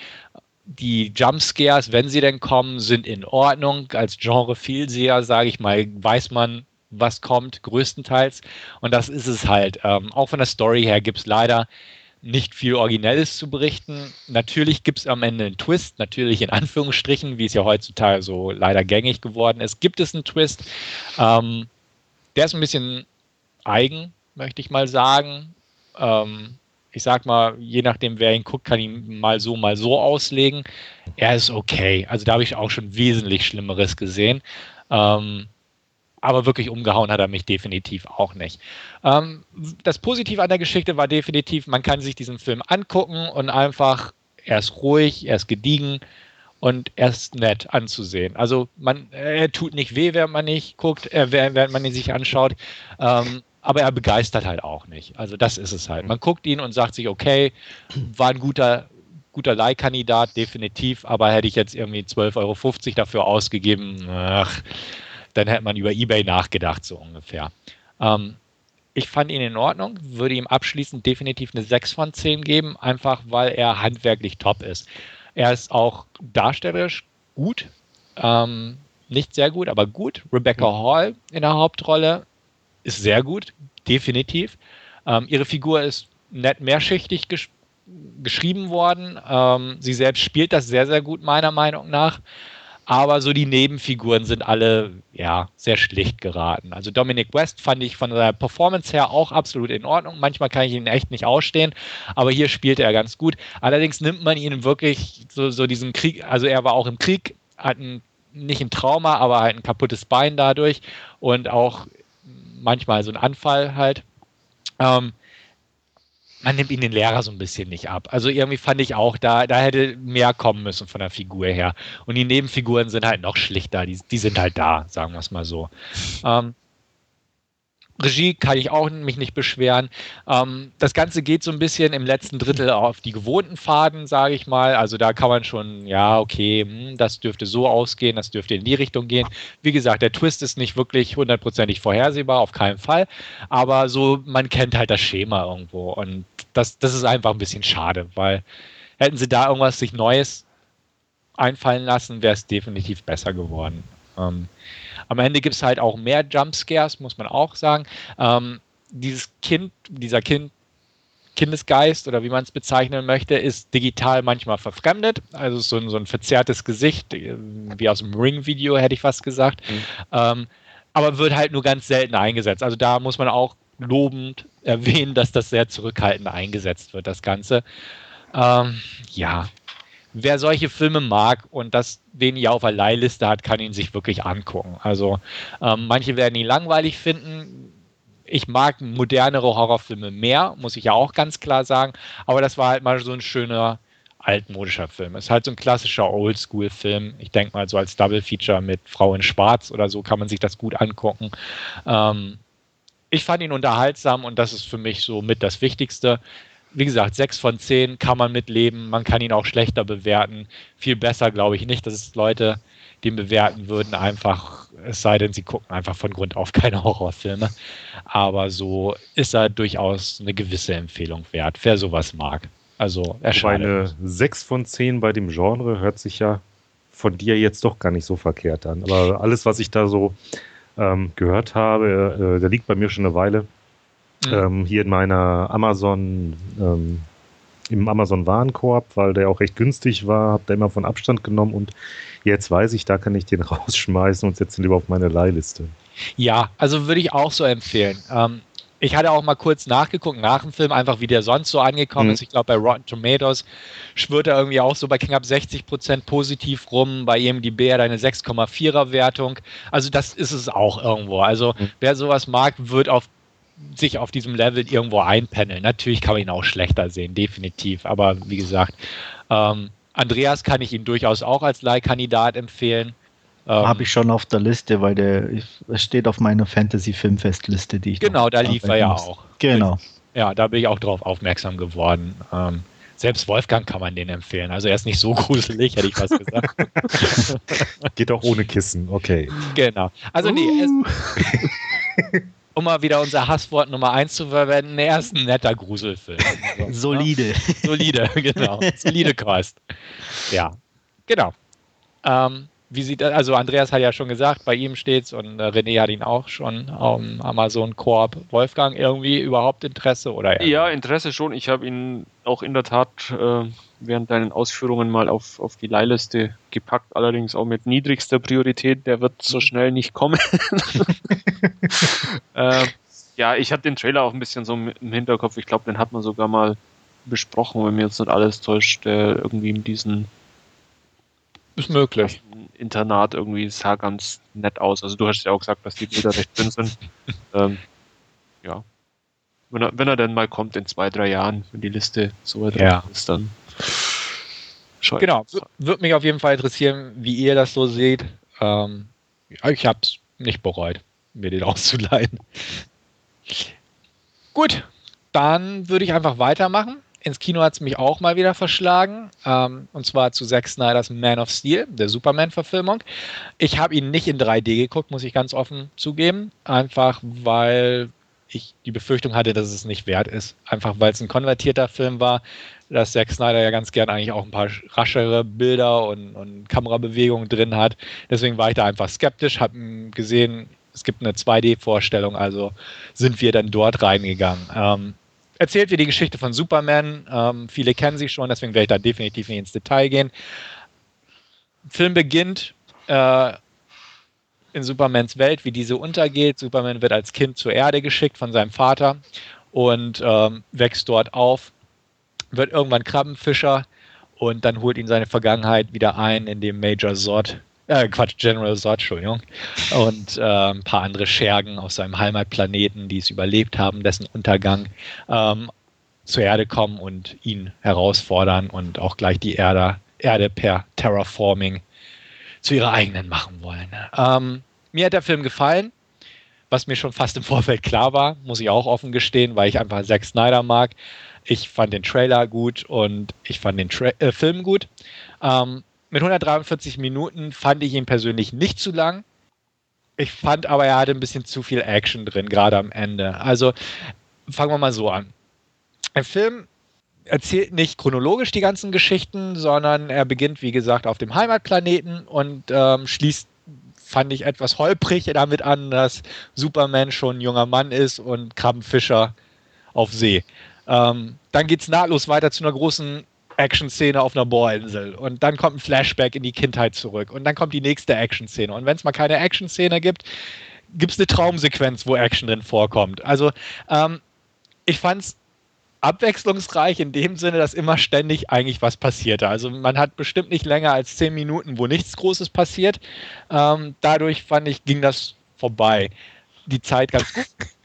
Die Jumpscares, wenn sie denn kommen, sind in Ordnung. Als Genre-Vielseher, sage ich mal, weiß man, was kommt, größtenteils. Und das ist es halt. Ähm, auch von der Story her gibt es leider nicht viel Originelles zu berichten. Natürlich gibt es am Ende einen Twist, natürlich in Anführungsstrichen, wie es ja heutzutage so leider gängig geworden ist, gibt es einen Twist. Ähm, der ist ein bisschen eigen, möchte ich mal sagen. Ähm, ich sag mal, je nachdem, wer ihn guckt, kann ihn mal so, mal so auslegen. Er ist okay. Also da habe ich auch schon wesentlich Schlimmeres gesehen. Ähm, aber wirklich umgehauen hat er mich definitiv auch nicht. Ähm, das Positive an der Geschichte war definitiv, man kann sich diesen Film angucken und einfach, er ist ruhig, er ist gediegen und er ist nett anzusehen. Also man, er tut nicht weh, während man nicht guckt, äh, während man ihn sich anschaut. Ähm, aber er begeistert halt auch nicht. Also das ist es halt. Man guckt ihn und sagt sich, okay, war ein guter, guter Leihkandidat, definitiv, aber hätte ich jetzt irgendwie 12,50 Euro dafür ausgegeben, ach, dann hätte man über Ebay nachgedacht, so ungefähr. Ähm, ich fand ihn in Ordnung, würde ihm abschließend definitiv eine 6 von 10 geben, einfach weil er handwerklich top ist. Er ist auch darstellerisch gut, ähm, nicht sehr gut, aber gut. Rebecca Hall in der Hauptrolle ist sehr gut, definitiv. Ähm, ihre Figur ist nett mehrschichtig gesch geschrieben worden. Ähm, sie selbst spielt das sehr, sehr gut, meiner Meinung nach. Aber so die Nebenfiguren sind alle ja sehr schlicht geraten. Also Dominic West fand ich von der Performance her auch absolut in Ordnung. Manchmal kann ich ihn echt nicht ausstehen, aber hier spielte er ganz gut. Allerdings nimmt man ihn wirklich so, so diesen Krieg, also er war auch im Krieg, hat ein, nicht ein Trauma, aber halt ein kaputtes Bein dadurch und auch manchmal so ein Anfall halt. Ähm, man nimmt ihn den Lehrer so ein bisschen nicht ab. Also irgendwie fand ich auch, da, da hätte mehr kommen müssen von der Figur her. Und die Nebenfiguren sind halt noch schlichter, die, die sind halt da, sagen wir es mal so. Ähm, Regie kann ich auch mich nicht beschweren. Ähm, das Ganze geht so ein bisschen im letzten Drittel auf die gewohnten Faden, sage ich mal. Also da kann man schon, ja, okay, hm, das dürfte so ausgehen, das dürfte in die Richtung gehen. Wie gesagt, der Twist ist nicht wirklich hundertprozentig vorhersehbar, auf keinen Fall. Aber so, man kennt halt das Schema irgendwo. Und das, das ist einfach ein bisschen schade, weil hätten sie da irgendwas sich Neues einfallen lassen, wäre es definitiv besser geworden. Ähm, am Ende gibt es halt auch mehr Jumpscares, muss man auch sagen. Ähm, dieses Kind, dieser Kind, Kindesgeist oder wie man es bezeichnen möchte, ist digital manchmal verfremdet. Also so ein, so ein verzerrtes Gesicht, äh, wie aus dem Ring-Video, hätte ich fast gesagt. Mhm. Ähm, aber wird halt nur ganz selten eingesetzt. Also da muss man auch lobend erwähnen, dass das sehr zurückhaltend eingesetzt wird, das Ganze. Ähm, ja, wer solche Filme mag und das den ja auf der Leihliste hat, kann ihn sich wirklich angucken. Also ähm, manche werden ihn langweilig finden. Ich mag modernere Horrorfilme mehr, muss ich ja auch ganz klar sagen. Aber das war halt mal so ein schöner altmodischer Film. Es ist halt so ein klassischer Oldschool-Film. Ich denke mal so als Double-Feature mit Frau in Schwarz oder so kann man sich das gut angucken. Ähm, ich fand ihn unterhaltsam und das ist für mich so mit das Wichtigste. Wie gesagt, sechs von zehn kann man mitleben. Man kann ihn auch schlechter bewerten. Viel besser glaube ich nicht, dass es Leute den bewerten würden, einfach, es sei denn, sie gucken einfach von Grund auf keine Horrorfilme. Aber so ist er durchaus eine gewisse Empfehlung wert, wer sowas mag. Also erscheint. Eine 6 von 10 bei dem Genre hört sich ja von dir jetzt doch gar nicht so verkehrt an. Aber alles, was ich da so ähm, gehört habe, äh, der liegt bei mir schon eine Weile. Mhm. Ähm, hier in meiner Amazon, ähm, im Amazon Warenkorb, weil der auch recht günstig war, habe da immer von Abstand genommen und jetzt weiß ich, da kann ich den rausschmeißen und setze ihn lieber auf meine Leihliste. Ja, also würde ich auch so empfehlen. Ich hatte auch mal kurz nachgeguckt nach dem Film, einfach wie der sonst so angekommen mhm. ist. Ich glaube, bei Rotten Tomatoes schwört er irgendwie auch so bei knapp 60 Prozent positiv rum. Bei IMDb hat er eine 6,4er Wertung. Also das ist es auch irgendwo. Also mhm. wer sowas mag, wird auf sich auf diesem Level irgendwo einpendeln. Natürlich kann man ihn auch schlechter sehen, definitiv. Aber wie gesagt, ähm, Andreas kann ich ihn durchaus auch als Leihkandidat empfehlen. Ähm, Habe ich schon auf der Liste, weil der steht auf meiner Fantasy-Filmfestliste, die ich. Genau, da lief er ja muss. auch. Genau. Ja, da bin ich auch drauf aufmerksam geworden. Ähm, selbst Wolfgang kann man den empfehlen. Also er ist nicht so gruselig, hätte ich fast gesagt. Geht auch ohne Kissen, okay. Genau. Also nee, es, um mal wieder unser Hasswort Nummer 1 zu verwenden, er ist ein netter Gruselfilm. Also, Solide. Ne? Solide, genau. Solide Kost. Ja, genau. Ähm, wie sieht das, also Andreas hat ja schon gesagt, bei ihm steht's und äh, René hat ihn auch schon am Amazon Corp. Wolfgang, irgendwie überhaupt Interesse oder? Ja, Interesse schon. Ich habe ihn auch in der Tat äh, während deinen Ausführungen mal auf, auf die Leihliste gepackt, allerdings auch mit niedrigster Priorität. Der wird so mhm. schnell nicht kommen. äh, ja, ich hatte den Trailer auch ein bisschen so im Hinterkopf. Ich glaube, den hat man sogar mal besprochen, wenn mir jetzt nicht alles täuscht, der irgendwie in diesen ist möglich. Internat irgendwie sah ganz nett aus. Also du hast ja auch gesagt, dass die Bilder recht dünn sind. ähm, ja. Wenn er, wenn er denn mal kommt in zwei, drei Jahren, wenn die Liste so weit ja. ist, dann schau Genau, würde mich auf jeden Fall interessieren, wie ihr das so seht. Ähm, ich habe es nicht bereut, mir den auszuleihen. Gut, dann würde ich einfach weitermachen ins Kino hat es mich auch mal wieder verschlagen. Ähm, und zwar zu Zack Snyders Man of Steel, der Superman-Verfilmung. Ich habe ihn nicht in 3D geguckt, muss ich ganz offen zugeben. Einfach weil ich die Befürchtung hatte, dass es nicht wert ist. Einfach weil es ein konvertierter Film war, dass Zack Snyder ja ganz gern eigentlich auch ein paar raschere Bilder und, und Kamerabewegungen drin hat. Deswegen war ich da einfach skeptisch, habe gesehen, es gibt eine 2D-Vorstellung, also sind wir dann dort reingegangen. Ähm, erzählt wie die Geschichte von Superman. Ähm, viele kennen sie schon, deswegen werde ich da definitiv nicht ins Detail gehen. Film beginnt äh, in Supermans Welt, wie diese untergeht. Superman wird als Kind zur Erde geschickt von seinem Vater und ähm, wächst dort auf, wird irgendwann Krabbenfischer und dann holt ihn seine Vergangenheit wieder ein, indem Major Zod äh, Quatsch, General Zod, Entschuldigung, und äh, ein paar andere Schergen aus seinem Heimatplaneten, die es überlebt haben, dessen Untergang, ähm, zur Erde kommen und ihn herausfordern und auch gleich die Erde, Erde per Terraforming zu ihrer eigenen machen wollen. Ähm, mir hat der Film gefallen, was mir schon fast im Vorfeld klar war, muss ich auch offen gestehen, weil ich einfach Zack Snyder mag. Ich fand den Trailer gut und ich fand den Tra äh, Film gut. Ähm, mit 143 Minuten fand ich ihn persönlich nicht zu lang. Ich fand aber, er hatte ein bisschen zu viel Action drin, gerade am Ende. Also fangen wir mal so an. Der Film erzählt nicht chronologisch die ganzen Geschichten, sondern er beginnt, wie gesagt, auf dem Heimatplaneten und ähm, schließt, fand ich, etwas holprig damit an, dass Superman schon ein junger Mann ist und Krabbenfischer auf See. Ähm, dann geht es nahtlos weiter zu einer großen Action-Szene auf einer Bohrinsel und dann kommt ein Flashback in die Kindheit zurück und dann kommt die nächste Action-Szene und wenn es mal keine Action-Szene gibt, gibt es eine Traumsequenz, wo Action drin vorkommt. Also ähm, ich fand es abwechslungsreich in dem Sinne, dass immer ständig eigentlich was passierte. Also man hat bestimmt nicht länger als zehn Minuten, wo nichts Großes passiert. Ähm, dadurch fand ich, ging das vorbei. Die Zeit ganz gut.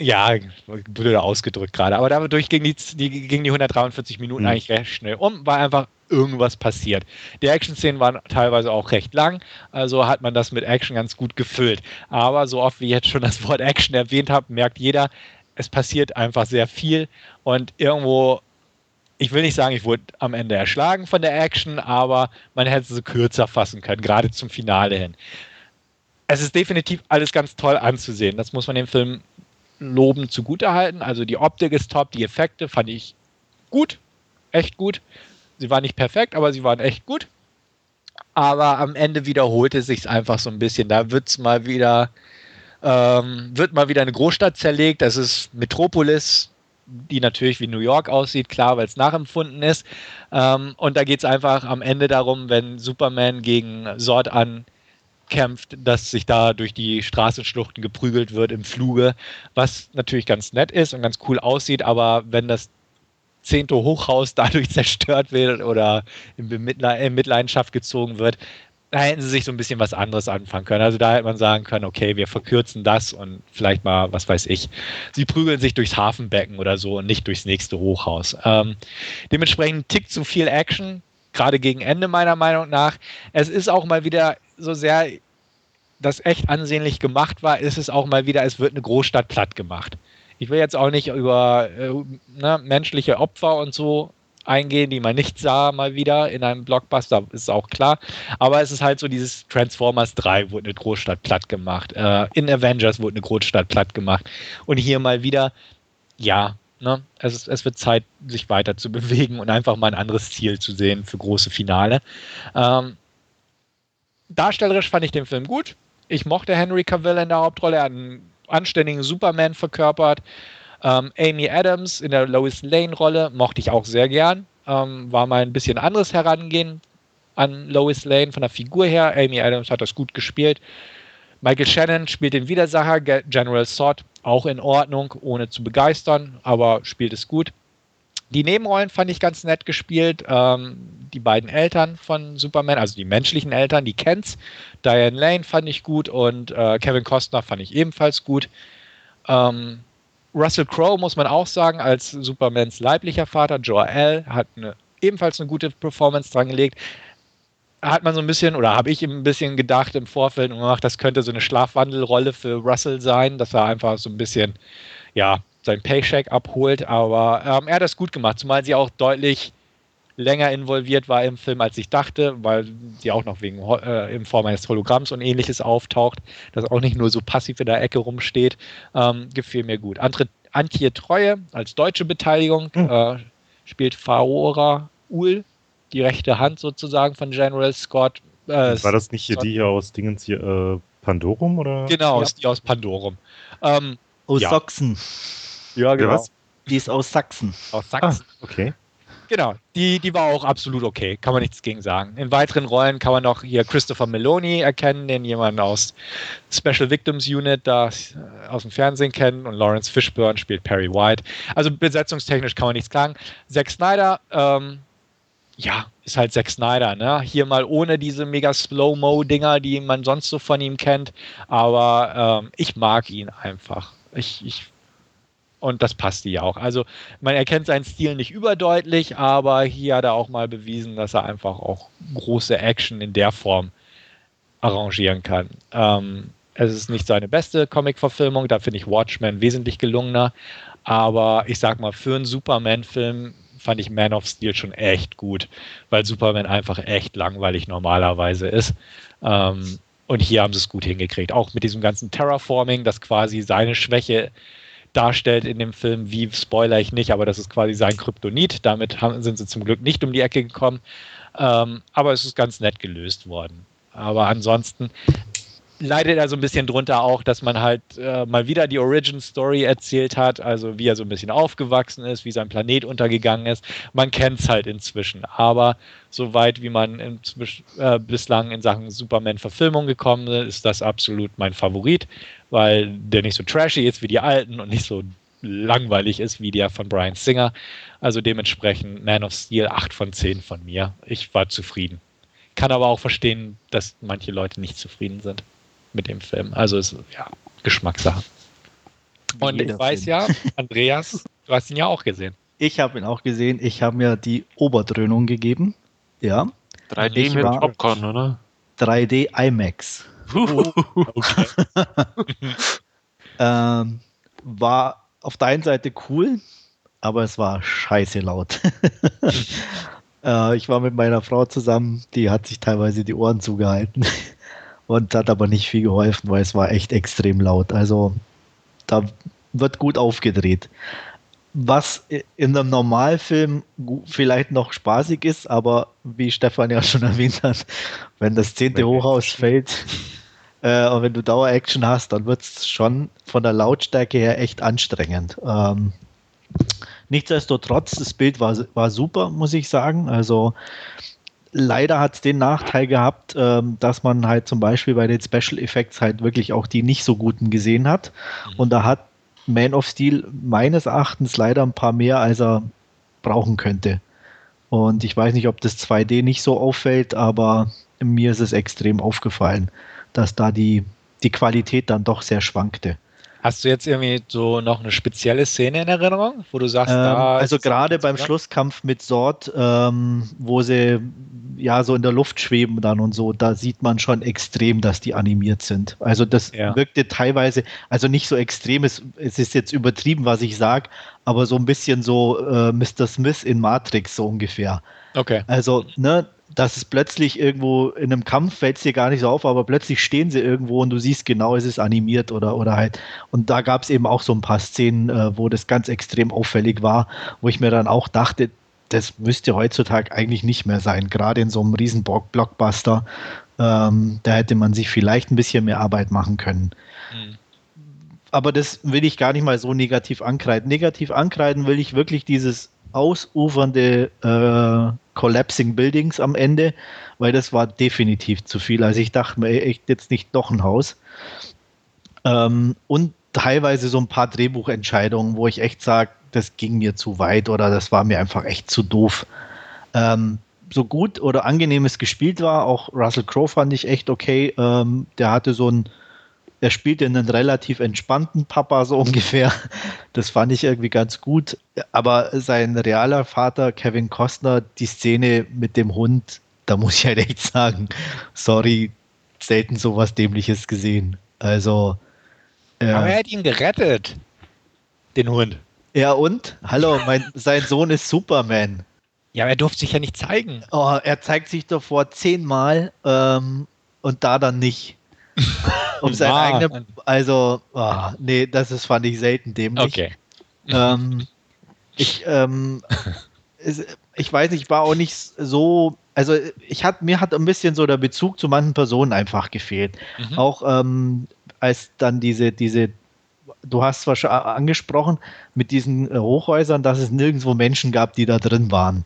Ja, blöder ausgedrückt gerade. Aber dadurch ging die, die, ging die 143 Minuten mhm. eigentlich recht schnell um, weil einfach irgendwas passiert. Die Action-Szenen waren teilweise auch recht lang, also hat man das mit Action ganz gut gefüllt. Aber so oft wie ich jetzt schon das Wort Action erwähnt habe, merkt jeder, es passiert einfach sehr viel und irgendwo ich will nicht sagen, ich wurde am Ende erschlagen von der Action, aber man hätte sie kürzer fassen können, gerade zum Finale hin. Es ist definitiv alles ganz toll anzusehen. Das muss man dem Film loben zugutehalten. Also die Optik ist top, die Effekte fand ich gut, echt gut. Sie waren nicht perfekt, aber sie waren echt gut. Aber am Ende wiederholte sich einfach so ein bisschen. Da wird es mal wieder, ähm, wird mal wieder eine Großstadt zerlegt. Das ist Metropolis, die natürlich wie New York aussieht, klar, weil es nachempfunden ist. Ähm, und da geht es einfach am Ende darum, wenn Superman gegen Sordan kämpft, dass sich da durch die Straßenschluchten geprügelt wird im Fluge, was natürlich ganz nett ist und ganz cool aussieht, aber wenn das zehnte Hochhaus dadurch zerstört wird oder in Mitleidenschaft gezogen wird, da hätten sie sich so ein bisschen was anderes anfangen können. Also da hätte man sagen können, okay, wir verkürzen das und vielleicht mal, was weiß ich, sie prügeln sich durchs Hafenbecken oder so und nicht durchs nächste Hochhaus. Ähm, dementsprechend ein Tick zu viel Action, gerade gegen Ende meiner Meinung nach. Es ist auch mal wieder so sehr, das echt ansehnlich gemacht war, ist es auch mal wieder, es wird eine Großstadt platt gemacht. Ich will jetzt auch nicht über äh, ne, menschliche Opfer und so eingehen, die man nicht sah, mal wieder in einem Blockbuster, ist auch klar. Aber es ist halt so dieses Transformers 3 wurde eine Großstadt platt gemacht. Äh, in Avengers wurde eine Großstadt platt gemacht. Und hier mal wieder, ja, ne, es, es wird Zeit, sich weiter zu bewegen und einfach mal ein anderes Ziel zu sehen für große Finale. Ähm, darstellerisch fand ich den Film gut. Ich mochte Henry Cavill in der Hauptrolle. Er hat einen anständigen Superman verkörpert. Ähm, Amy Adams in der Lois Lane-Rolle mochte ich auch sehr gern. Ähm, war mal ein bisschen anderes Herangehen an Lois Lane von der Figur her. Amy Adams hat das gut gespielt. Michael Shannon spielt den Widersacher, General Sod, auch in Ordnung, ohne zu begeistern, aber spielt es gut. Die Nebenrollen fand ich ganz nett gespielt. Ähm, die beiden Eltern von Superman, also die menschlichen Eltern, die Kents. Diane Lane fand ich gut und äh, Kevin Costner fand ich ebenfalls gut. Ähm, Russell Crowe muss man auch sagen, als Supermans leiblicher Vater, Jor-El, hat eine, ebenfalls eine gute Performance dran gelegt. Hat man so ein bisschen, oder habe ich ein bisschen gedacht im Vorfeld, ach, das könnte so eine Schlafwandelrolle für Russell sein, dass er einfach so ein bisschen, ja, sein Paycheck abholt. Aber ähm, er hat das gut gemacht, zumal sie auch deutlich länger involviert war im Film, als ich dachte, weil sie auch noch wegen äh, in Form eines Hologramms und ähnliches auftaucht, das auch nicht nur so passiv in der Ecke rumsteht, ähm, gefiel mir gut. Antje Treue als deutsche Beteiligung mhm. äh, spielt Faora Uhl, die rechte Hand sozusagen von General Scott. Äh, war das nicht hier die hier aus Dingens hier, äh, Pandorum oder? Genau, ja. die aus Pandorum. Ähm, aus ja. Sachsen. Ja, genau. Die ist aus Sachsen. Aus Sachsen. Ah, okay. Genau, die, die war auch absolut okay, kann man nichts gegen sagen. In weiteren Rollen kann man noch hier Christopher Meloni erkennen, den jemand aus Special Victims Unit da äh, aus dem Fernsehen kennt und Lawrence Fishburne spielt Perry White. Also besetzungstechnisch kann man nichts sagen. Zack Snyder, ähm, ja, ist halt Zack Snyder, ne? Hier mal ohne diese mega Slow-Mo-Dinger, die man sonst so von ihm kennt. Aber ähm, ich mag ihn einfach. Ich, ich und das passt ja auch. Also man erkennt seinen Stil nicht überdeutlich, aber hier hat er auch mal bewiesen, dass er einfach auch große Action in der Form arrangieren kann. Ähm, es ist nicht seine beste Comic-Verfilmung, da finde ich Watchmen wesentlich gelungener. Aber ich sag mal, für einen Superman-Film fand ich Man of Steel schon echt gut, weil Superman einfach echt langweilig normalerweise ist. Ähm, und hier haben sie es gut hingekriegt. Auch mit diesem ganzen Terraforming, das quasi seine Schwäche darstellt in dem Film, wie spoiler ich nicht, aber das ist quasi sein Kryptonit. Damit haben, sind sie zum Glück nicht um die Ecke gekommen. Ähm, aber es ist ganz nett gelöst worden. Aber ansonsten leidet er so ein bisschen drunter auch, dass man halt äh, mal wieder die Origin Story erzählt hat, also wie er so ein bisschen aufgewachsen ist, wie sein Planet untergegangen ist. Man kennt es halt inzwischen, aber soweit wie man äh, bislang in Sachen Superman-Verfilmung gekommen ist, ist das absolut mein Favorit weil der nicht so trashy ist wie die alten und nicht so langweilig ist wie der von Brian Singer. Also dementsprechend Man of Steel 8 von 10 von mir. Ich war zufrieden. Kann aber auch verstehen, dass manche Leute nicht zufrieden sind mit dem Film. Also ist ja Geschmackssache. Und ich weiß Film. ja, Andreas, du hast ihn ja auch gesehen. Ich habe ihn auch gesehen. Ich habe mir die Oberdröhnung gegeben. Ja. 3D ich mit Popcorn, oder? 3D IMAX. Okay. ähm, war auf der einen Seite cool, aber es war scheiße laut. äh, ich war mit meiner Frau zusammen, die hat sich teilweise die Ohren zugehalten und hat aber nicht viel geholfen, weil es war echt extrem laut. Also da wird gut aufgedreht. Was in einem Normalfilm vielleicht noch spaßig ist, aber wie Stefan ja schon erwähnt hat, wenn das zehnte Hochhaus fällt äh, und wenn du Dauer-Action hast, dann wird es schon von der Lautstärke her echt anstrengend. Ähm, nichtsdestotrotz, das Bild war, war super, muss ich sagen. Also leider hat es den Nachteil gehabt, ähm, dass man halt zum Beispiel bei den Special Effects halt wirklich auch die nicht so guten gesehen hat. Mhm. Und da hat Man of Steel meines Erachtens leider ein paar mehr, als er brauchen könnte. Und ich weiß nicht, ob das 2D nicht so auffällt, aber mir ist es extrem aufgefallen, dass da die, die Qualität dann doch sehr schwankte. Hast du jetzt irgendwie so noch eine spezielle Szene in Erinnerung, wo du sagst, ähm, da also gerade beim Schlusskampf mit Sort, ähm, wo sie ja so in der Luft schweben dann und so, da sieht man schon extrem, dass die animiert sind. Also das ja. wirkte teilweise, also nicht so extrem, es, es ist jetzt übertrieben, was ich sage, aber so ein bisschen so äh, Mr. Smith in Matrix so ungefähr. Okay. Also, ne, dass es plötzlich irgendwo in einem Kampf fällt es dir gar nicht so auf, aber plötzlich stehen sie irgendwo und du siehst genau, es ist animiert oder, oder halt. Und da gab es eben auch so ein paar Szenen, äh, wo das ganz extrem auffällig war, wo ich mir dann auch dachte, das müsste heutzutage eigentlich nicht mehr sein, gerade in so einem riesen Blockbuster. Ähm, da hätte man sich vielleicht ein bisschen mehr Arbeit machen können. Mhm. Aber das will ich gar nicht mal so negativ ankreiden. Negativ ankreiden will ich wirklich dieses ausufernde äh, Collapsing Buildings am Ende, weil das war definitiv zu viel. Also ich dachte mir echt jetzt nicht doch ein Haus. Ähm, und teilweise so ein paar Drehbuchentscheidungen, wo ich echt sage, das ging mir zu weit oder das war mir einfach echt zu doof. Ähm, so gut oder angenehmes gespielt war, auch Russell Crowe fand ich echt okay. Ähm, der hatte so ein er spielte einen relativ entspannten Papa, so ungefähr. Das fand ich irgendwie ganz gut. Aber sein realer Vater, Kevin Costner, die Szene mit dem Hund, da muss ich halt echt sagen, sorry, selten sowas Dämliches gesehen. Also. Äh, Aber er hat ihn gerettet, den Hund. Ja, und? Hallo, mein, sein Sohn ist Superman. Ja, aber er durfte sich ja nicht zeigen. Oh, er zeigt sich doch vor zehnmal ähm, und da dann nicht. um sein ah, eigenes. Also, oh, nee, das ist, fand ich selten dämlich. Okay. Ähm, ich, ähm, ich weiß nicht, ich war auch nicht so. Also, ich hat, mir hat ein bisschen so der Bezug zu manchen Personen einfach gefehlt. Mhm. Auch ähm, als dann diese, diese du hast zwar schon angesprochen mit diesen äh, Hochhäusern, dass es nirgendwo Menschen gab, die da drin waren.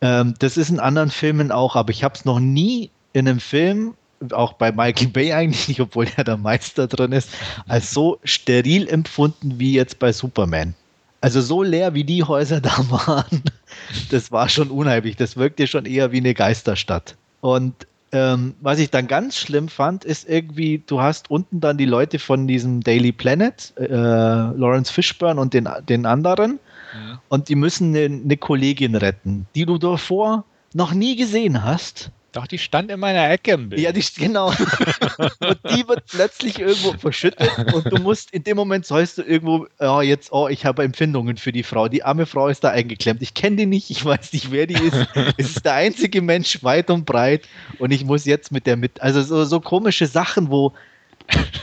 Ähm, das ist in anderen Filmen auch, aber ich habe es noch nie in einem Film auch bei Michael Bay eigentlich nicht, obwohl er der Meister drin ist, als so steril empfunden wie jetzt bei Superman. Also so leer wie die Häuser da waren, das war schon unheimlich. Das wirkte schon eher wie eine Geisterstadt. Und ähm, was ich dann ganz schlimm fand, ist irgendwie, du hast unten dann die Leute von diesem Daily Planet, äh, Lawrence Fishburne und den, den anderen, ja. und die müssen eine, eine Kollegin retten, die du davor noch nie gesehen hast doch, die stand in meiner Ecke im Bild. Ja, die, genau. und die wird plötzlich irgendwo verschüttet und du musst, in dem Moment sollst du irgendwo, oh, jetzt, oh, ich habe Empfindungen für die Frau. Die arme Frau ist da eingeklemmt. Ich kenne die nicht, ich weiß nicht, wer die ist. es ist der einzige Mensch weit und breit und ich muss jetzt mit der mit, also so, so komische Sachen, wo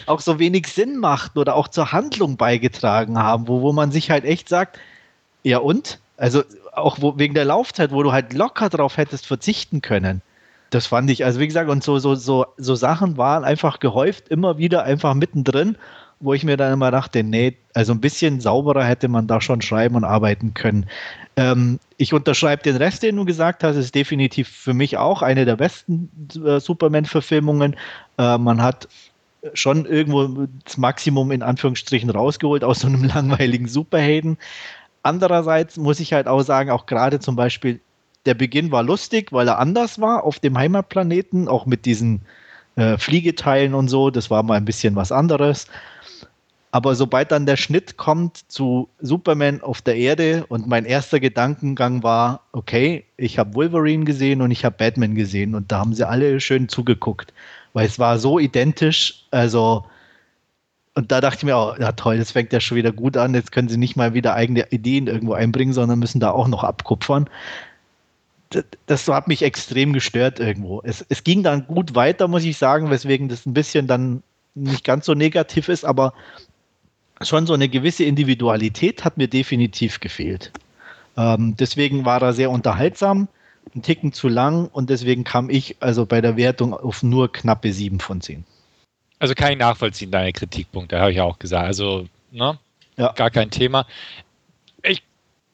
auch so wenig Sinn macht oder auch zur Handlung beigetragen haben, wo, wo man sich halt echt sagt, ja und? Also auch wo, wegen der Laufzeit, wo du halt locker drauf hättest verzichten können das fand ich, also wie gesagt, und so, so, so, so Sachen waren einfach gehäuft, immer wieder einfach mittendrin, wo ich mir dann immer dachte, nee, also ein bisschen sauberer hätte man da schon schreiben und arbeiten können. Ähm, ich unterschreibe den Rest, den du gesagt hast, ist definitiv für mich auch eine der besten äh, Superman-Verfilmungen. Äh, man hat schon irgendwo das Maximum in Anführungsstrichen rausgeholt aus so einem langweiligen Superhelden. Andererseits muss ich halt auch sagen, auch gerade zum Beispiel der Beginn war lustig, weil er anders war auf dem Heimatplaneten, auch mit diesen äh, Fliegeteilen und so. Das war mal ein bisschen was anderes. Aber sobald dann der Schnitt kommt zu Superman auf der Erde und mein erster Gedankengang war, okay, ich habe Wolverine gesehen und ich habe Batman gesehen und da haben sie alle schön zugeguckt, weil es war so identisch, also und da dachte ich mir auch, ja toll, das fängt ja schon wieder gut an, jetzt können sie nicht mal wieder eigene Ideen irgendwo einbringen, sondern müssen da auch noch abkupfern. Das, hat mich extrem gestört irgendwo. Es, es ging dann gut weiter, muss ich sagen, weswegen das ein bisschen dann nicht ganz so negativ ist, aber schon so eine gewisse Individualität hat mir definitiv gefehlt. Ähm, deswegen war er sehr unterhaltsam, ein Ticken zu lang und deswegen kam ich also bei der Wertung auf nur knappe 7 von 10. Also kann ich nachvollziehen, deine Kritikpunkte, habe ich ja auch gesagt. Also, ne? Ja. Gar kein Thema.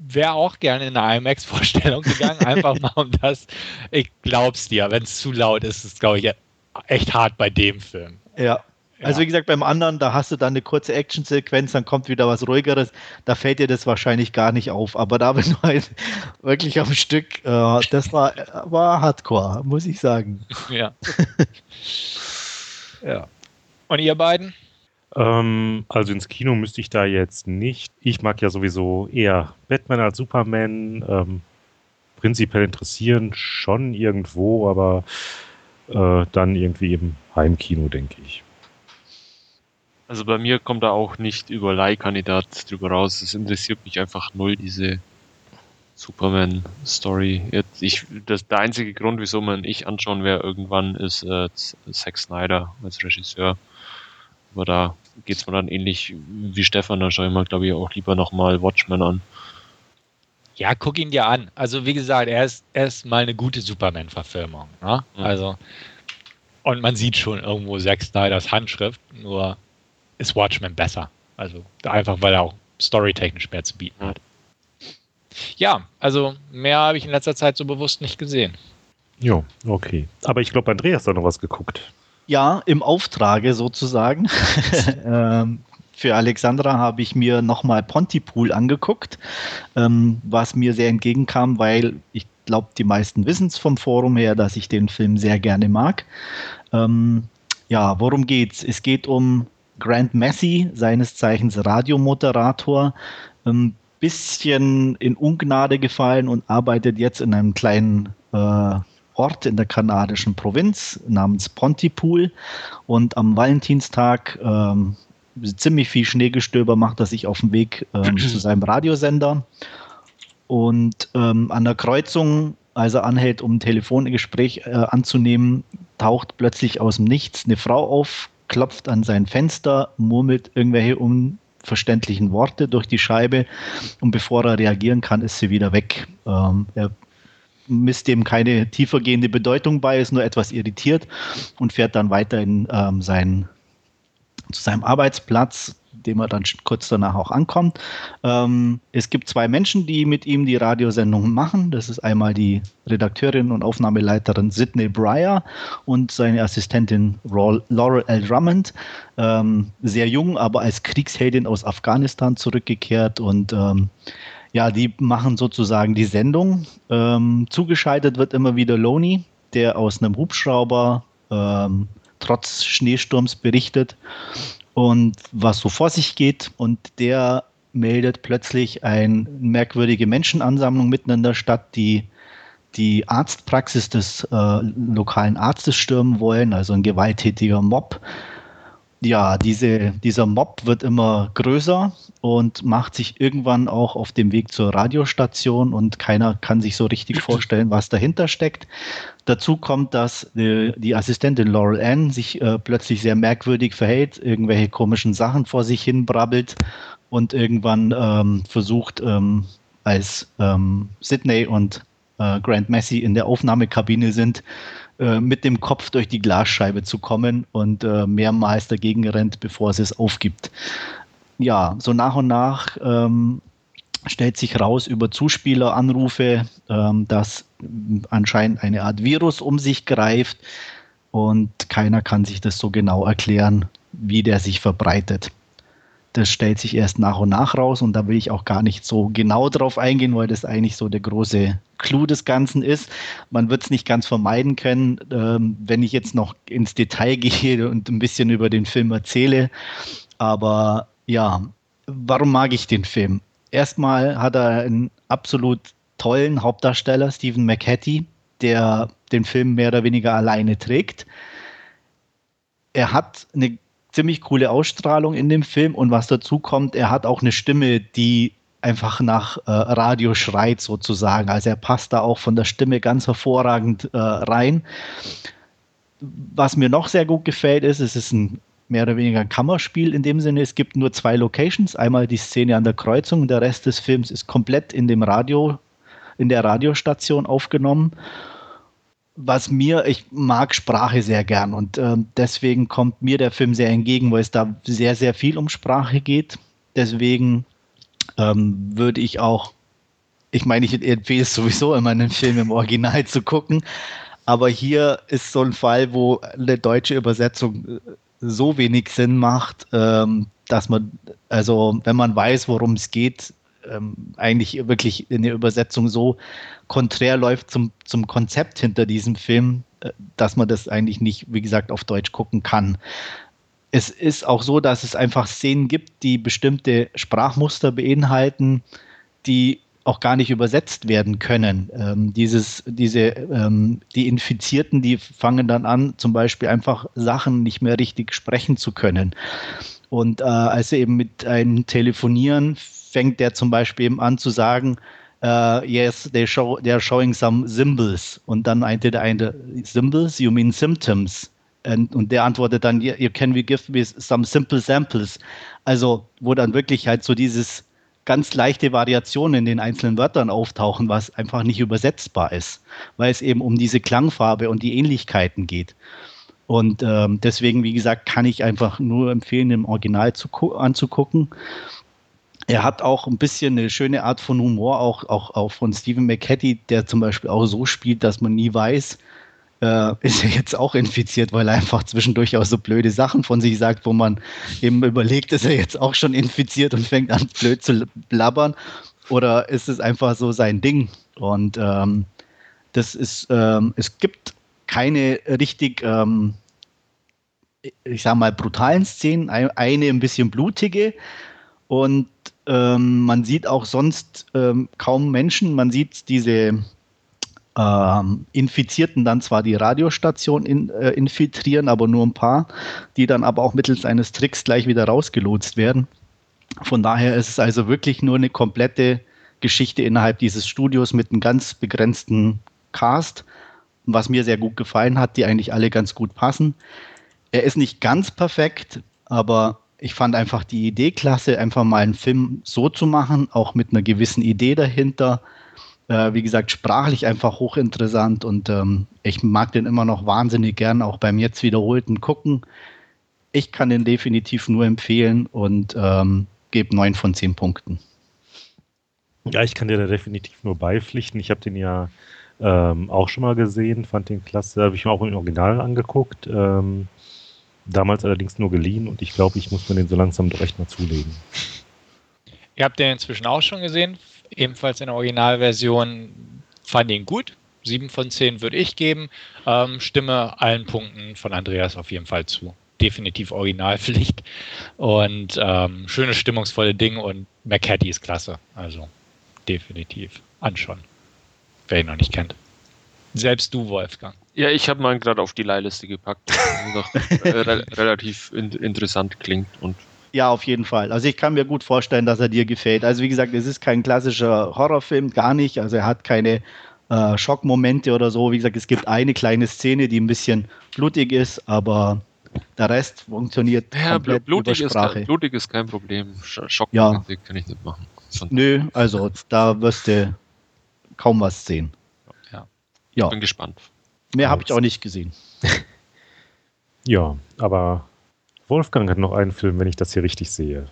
Wäre auch gerne in eine IMAX-Vorstellung gegangen, einfach mal um das. Ich glaub's dir, wenn es zu laut ist, ist es, glaube ich, echt hart bei dem Film. Ja. Also wie gesagt, beim anderen, da hast du dann eine kurze Action-Sequenz, dann kommt wieder was ruhigeres, da fällt dir das wahrscheinlich gar nicht auf. Aber da bin ich halt wirklich am Stück, äh, das war, war Hardcore, muss ich sagen. Ja. ja. Und ihr beiden? Ähm, also ins Kino müsste ich da jetzt nicht. Ich mag ja sowieso eher Batman als Superman. Ähm, prinzipiell interessieren schon irgendwo, aber äh, dann irgendwie im Heimkino, denke ich. Also bei mir kommt da auch nicht über Leihkandidat drüber raus. Es interessiert mich einfach null, diese Superman-Story. Der einzige Grund, wieso man ich anschauen werde irgendwann, ist äh, Zack Snyder als Regisseur. Aber da geht es mir dann ähnlich wie Stefan, da schaue ich mir, glaube ich, auch lieber nochmal Watchmen an. Ja, guck ihn dir an. Also, wie gesagt, er ist, er ist mal eine gute Superman-Verfilmung. Ne? Mhm. Also, und man sieht schon irgendwo Zack Snyders Handschrift, nur ist Watchmen besser. Also, einfach weil er auch storytechnisch mehr zu bieten hat. Ja, also mehr habe ich in letzter Zeit so bewusst nicht gesehen. Jo, okay. Aber ich glaube, Andreas hat noch was geguckt. Ja, im Auftrage sozusagen. ähm, für Alexandra habe ich mir nochmal Pontypool angeguckt, ähm, was mir sehr entgegenkam, weil ich glaube, die meisten wissen es vom Forum her, dass ich den Film sehr gerne mag. Ähm, ja, worum geht's? Es geht um Grant Massey, seines Zeichens Radiomoderator, ein ähm, bisschen in Ungnade gefallen und arbeitet jetzt in einem kleinen äh, Ort in der kanadischen Provinz namens Pontypool. Und am Valentinstag ähm, ziemlich viel Schneegestöber macht er sich auf den Weg ähm, zu seinem Radiosender. Und ähm, an der Kreuzung, als er anhält, um ein Telefongespräch äh, anzunehmen, taucht plötzlich aus dem Nichts eine Frau auf, klopft an sein Fenster, murmelt irgendwelche unverständlichen Worte durch die Scheibe und bevor er reagieren kann, ist sie wieder weg. Ähm, er misst dem keine tiefergehende Bedeutung bei, ist nur etwas irritiert und fährt dann weiter in ähm, sein, zu seinem Arbeitsplatz, dem er dann kurz danach auch ankommt. Ähm, es gibt zwei Menschen, die mit ihm die Radiosendung machen. Das ist einmal die Redakteurin und Aufnahmeleiterin Sidney Breyer und seine Assistentin Laurel L. Drummond. Ähm, sehr jung, aber als Kriegsheldin aus Afghanistan zurückgekehrt und ähm, ja, die machen sozusagen die Sendung. Ähm, zugeschaltet wird immer wieder Loni, der aus einem Hubschrauber ähm, trotz Schneesturms berichtet und was so vor sich geht. Und der meldet plötzlich eine merkwürdige Menschenansammlung mitten in der Stadt, die die Arztpraxis des äh, lokalen Arztes stürmen wollen, also ein gewalttätiger Mob ja, diese, dieser Mob wird immer größer und macht sich irgendwann auch auf dem Weg zur Radiostation und keiner kann sich so richtig vorstellen, was dahinter steckt. Dazu kommt, dass die, die Assistentin Laurel Ann sich äh, plötzlich sehr merkwürdig verhält, irgendwelche komischen Sachen vor sich hin brabbelt und irgendwann ähm, versucht, ähm, als ähm, Sydney und äh, Grant Massey in der Aufnahmekabine sind, äh, mit dem Kopf durch die Glasscheibe zu kommen und äh, mehrmals dagegen rennt, bevor sie es aufgibt. Ja, so nach und nach ähm, stellt sich raus über Zuspieleranrufe, ähm, dass anscheinend eine Art Virus um sich greift und keiner kann sich das so genau erklären, wie der sich verbreitet das stellt sich erst nach und nach raus und da will ich auch gar nicht so genau drauf eingehen, weil das eigentlich so der große Clou des Ganzen ist. Man wird es nicht ganz vermeiden können, ähm, wenn ich jetzt noch ins Detail gehe und ein bisschen über den Film erzähle. Aber Ja, warum mag ich den Film? Erstmal hat er einen absolut tollen Hauptdarsteller, Stephen McHattie, der den Film mehr oder weniger alleine trägt. Er hat eine ziemlich coole Ausstrahlung in dem Film und was dazu kommt, er hat auch eine Stimme, die einfach nach äh, Radio schreit sozusagen. Also er passt da auch von der Stimme ganz hervorragend äh, rein. Was mir noch sehr gut gefällt ist, es ist ein mehr oder weniger ein Kammerspiel in dem Sinne. Es gibt nur zwei Locations. Einmal die Szene an der Kreuzung und der Rest des Films ist komplett in dem Radio, in der Radiostation aufgenommen. Was mir, ich mag Sprache sehr gern und äh, deswegen kommt mir der Film sehr entgegen, weil es da sehr, sehr viel um Sprache geht. Deswegen ähm, würde ich auch, ich meine, ich empfehle es sowieso immer, einen Film im Original zu gucken. Aber hier ist so ein Fall, wo eine deutsche Übersetzung äh, so wenig Sinn macht, ähm, dass man, also wenn man weiß, worum es geht, ähm, eigentlich wirklich in der Übersetzung so konträr läuft zum, zum Konzept hinter diesem Film, äh, dass man das eigentlich nicht, wie gesagt, auf Deutsch gucken kann. Es ist auch so, dass es einfach Szenen gibt, die bestimmte Sprachmuster beinhalten, die auch gar nicht übersetzt werden können. Ähm, dieses, diese, ähm, die Infizierten, die fangen dann an, zum Beispiel einfach Sachen nicht mehr richtig sprechen zu können. Und äh, als sie eben mit einem telefonieren, fängt der zum Beispiel eben an zu sagen, uh, yes, they, show, they showing some symbols. Und dann meinte der eine, Symbols, you mean symptoms? Und, und der antwortet dann, you can we give me some simple samples? Also, wo dann wirklich halt so dieses ganz leichte Variationen in den einzelnen Wörtern auftauchen, was einfach nicht übersetzbar ist, weil es eben um diese Klangfarbe und die Ähnlichkeiten geht. Und ähm, deswegen, wie gesagt, kann ich einfach nur empfehlen, im Original zu, anzugucken. Er hat auch ein bisschen eine schöne Art von Humor, auch, auch, auch von Stephen McHattie, der zum Beispiel auch so spielt, dass man nie weiß, äh, ist er jetzt auch infiziert, weil er einfach zwischendurch auch so blöde Sachen von sich sagt, wo man eben überlegt, ist er jetzt auch schon infiziert und fängt an blöd zu blabbern oder ist es einfach so sein Ding? Und ähm, das ist, ähm, es gibt keine richtig, ähm, ich sag mal, brutalen Szenen, eine ein bisschen blutige. Und ähm, man sieht auch sonst ähm, kaum Menschen. Man sieht diese ähm, Infizierten dann zwar die Radiostation in, äh, infiltrieren, aber nur ein paar, die dann aber auch mittels eines Tricks gleich wieder rausgelotst werden. Von daher ist es also wirklich nur eine komplette Geschichte innerhalb dieses Studios mit einem ganz begrenzten Cast, was mir sehr gut gefallen hat, die eigentlich alle ganz gut passen. Er ist nicht ganz perfekt, aber ich fand einfach die Idee klasse, einfach mal einen Film so zu machen, auch mit einer gewissen Idee dahinter äh, wie gesagt, sprachlich einfach hochinteressant und ähm, ich mag den immer noch wahnsinnig gern, auch beim jetzt wiederholten Gucken. Ich kann den definitiv nur empfehlen und ähm, gebe neun von zehn Punkten. Ja, ich kann dir da definitiv nur beipflichten. Ich habe den ja ähm, auch schon mal gesehen, fand den klasse, habe ich mir auch im Original angeguckt. Ähm, damals allerdings nur geliehen und ich glaube, ich muss mir den so langsam doch echt mal zulegen. Ihr habt den inzwischen auch schon gesehen ebenfalls in der Originalversion, fand ihn gut. Sieben von zehn würde ich geben. Ähm, stimme allen Punkten von Andreas auf jeden Fall zu. Definitiv Originalpflicht. Und ähm, schönes, stimmungsvolle Ding und McCaddy ist klasse. Also definitiv anschauen. Wer ihn noch nicht kennt. Selbst du, Wolfgang. Ja, ich habe mal gerade auf die Leihliste gepackt. noch äh, relativ in interessant klingt und ja, auf jeden Fall. Also ich kann mir gut vorstellen, dass er dir gefällt. Also wie gesagt, es ist kein klassischer Horrorfilm, gar nicht. Also er hat keine äh, Schockmomente oder so. Wie gesagt, es gibt eine kleine Szene, die ein bisschen blutig ist, aber der Rest funktioniert ja, komplett blutig über Sprache. Ist, blutig ist kein Problem. Schockmomente ja. kann ich nicht machen. Nö, also da wirst du kaum was sehen. Ja. bin gespannt. Mehr habe ich auch nicht gesehen. ja, aber Wolfgang hat noch einen Film, wenn ich das hier richtig sehe.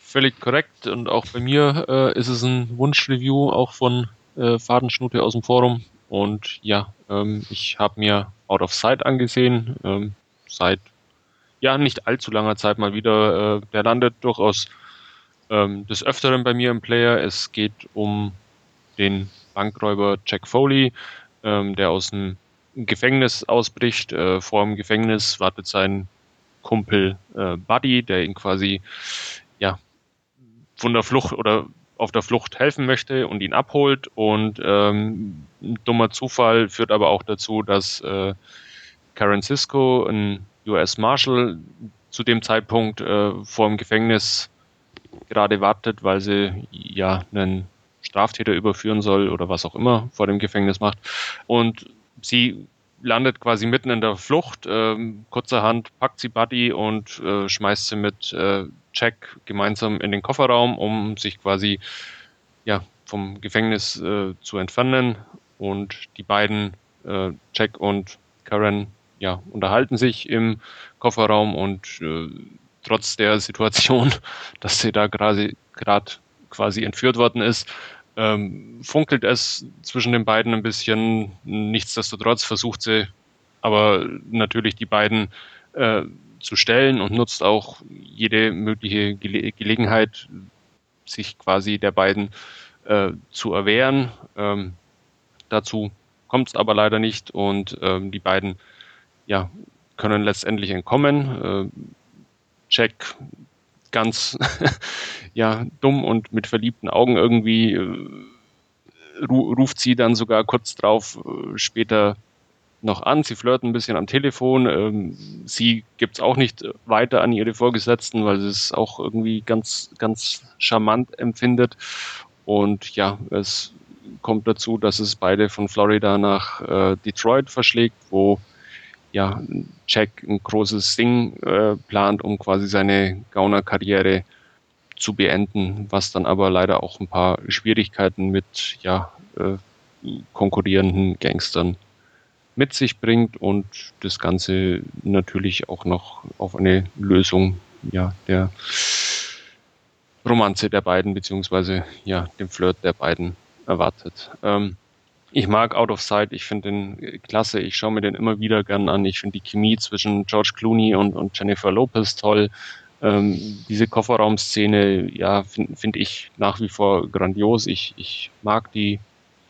Völlig korrekt. Und auch bei mir äh, ist es ein Wunschreview, auch von äh, Fadenschnute aus dem Forum. Und ja, ähm, ich habe mir Out of Sight angesehen. Ähm, seit ja nicht allzu langer Zeit mal wieder. Äh, der landet durchaus ähm, des Öfteren bei mir im Player. Es geht um den Bankräuber Jack Foley, ähm, der aus dem Gefängnis ausbricht. Äh, vor dem Gefängnis wartet sein Kumpel äh, Buddy, der ihn quasi ja von der Flucht oder auf der Flucht helfen möchte und ihn abholt. Und ähm, ein dummer Zufall führt aber auch dazu, dass äh, Karen Cisco, ein US Marshal, zu dem Zeitpunkt äh, vor dem Gefängnis gerade wartet, weil sie ja einen Straftäter überführen soll oder was auch immer vor dem Gefängnis macht. Und sie landet quasi mitten in der Flucht. Ähm, kurzerhand packt sie Buddy und äh, schmeißt sie mit äh, Jack gemeinsam in den Kofferraum, um sich quasi ja, vom Gefängnis äh, zu entfernen. Und die beiden, äh, Jack und Karen, ja, unterhalten sich im Kofferraum und äh, trotz der Situation, dass sie da gerade quasi entführt worden ist, ähm, funkelt es zwischen den beiden ein bisschen. Nichtsdestotrotz versucht sie aber natürlich die beiden äh, zu stellen und nutzt auch jede mögliche Gele Gelegenheit, sich quasi der beiden äh, zu erwehren. Ähm, dazu kommt es aber leider nicht und ähm, die beiden ja, können letztendlich entkommen. Äh, Jack ganz ja, dumm und mit verliebten Augen irgendwie äh, ruft sie dann sogar kurz drauf äh, später noch an. Sie flirten ein bisschen am Telefon. Ähm, sie gibt es auch nicht weiter an ihre Vorgesetzten, weil sie es auch irgendwie ganz, ganz charmant empfindet. Und ja, es kommt dazu, dass es beide von Florida nach äh, Detroit verschlägt, wo ja Jack ein großes Ding äh, plant, um quasi seine Gauner-Karriere zu beenden, was dann aber leider auch ein paar Schwierigkeiten mit ja, äh, konkurrierenden Gangstern mit sich bringt und das Ganze natürlich auch noch auf eine Lösung ja, der Romanze der beiden, beziehungsweise ja, dem Flirt der beiden erwartet. Ähm, ich mag Out of Sight, ich finde den klasse, ich schaue mir den immer wieder gern an. Ich finde die Chemie zwischen George Clooney und, und Jennifer Lopez toll. Ähm, diese Kofferraumszene, ja, finde find ich nach wie vor grandios. Ich, ich mag die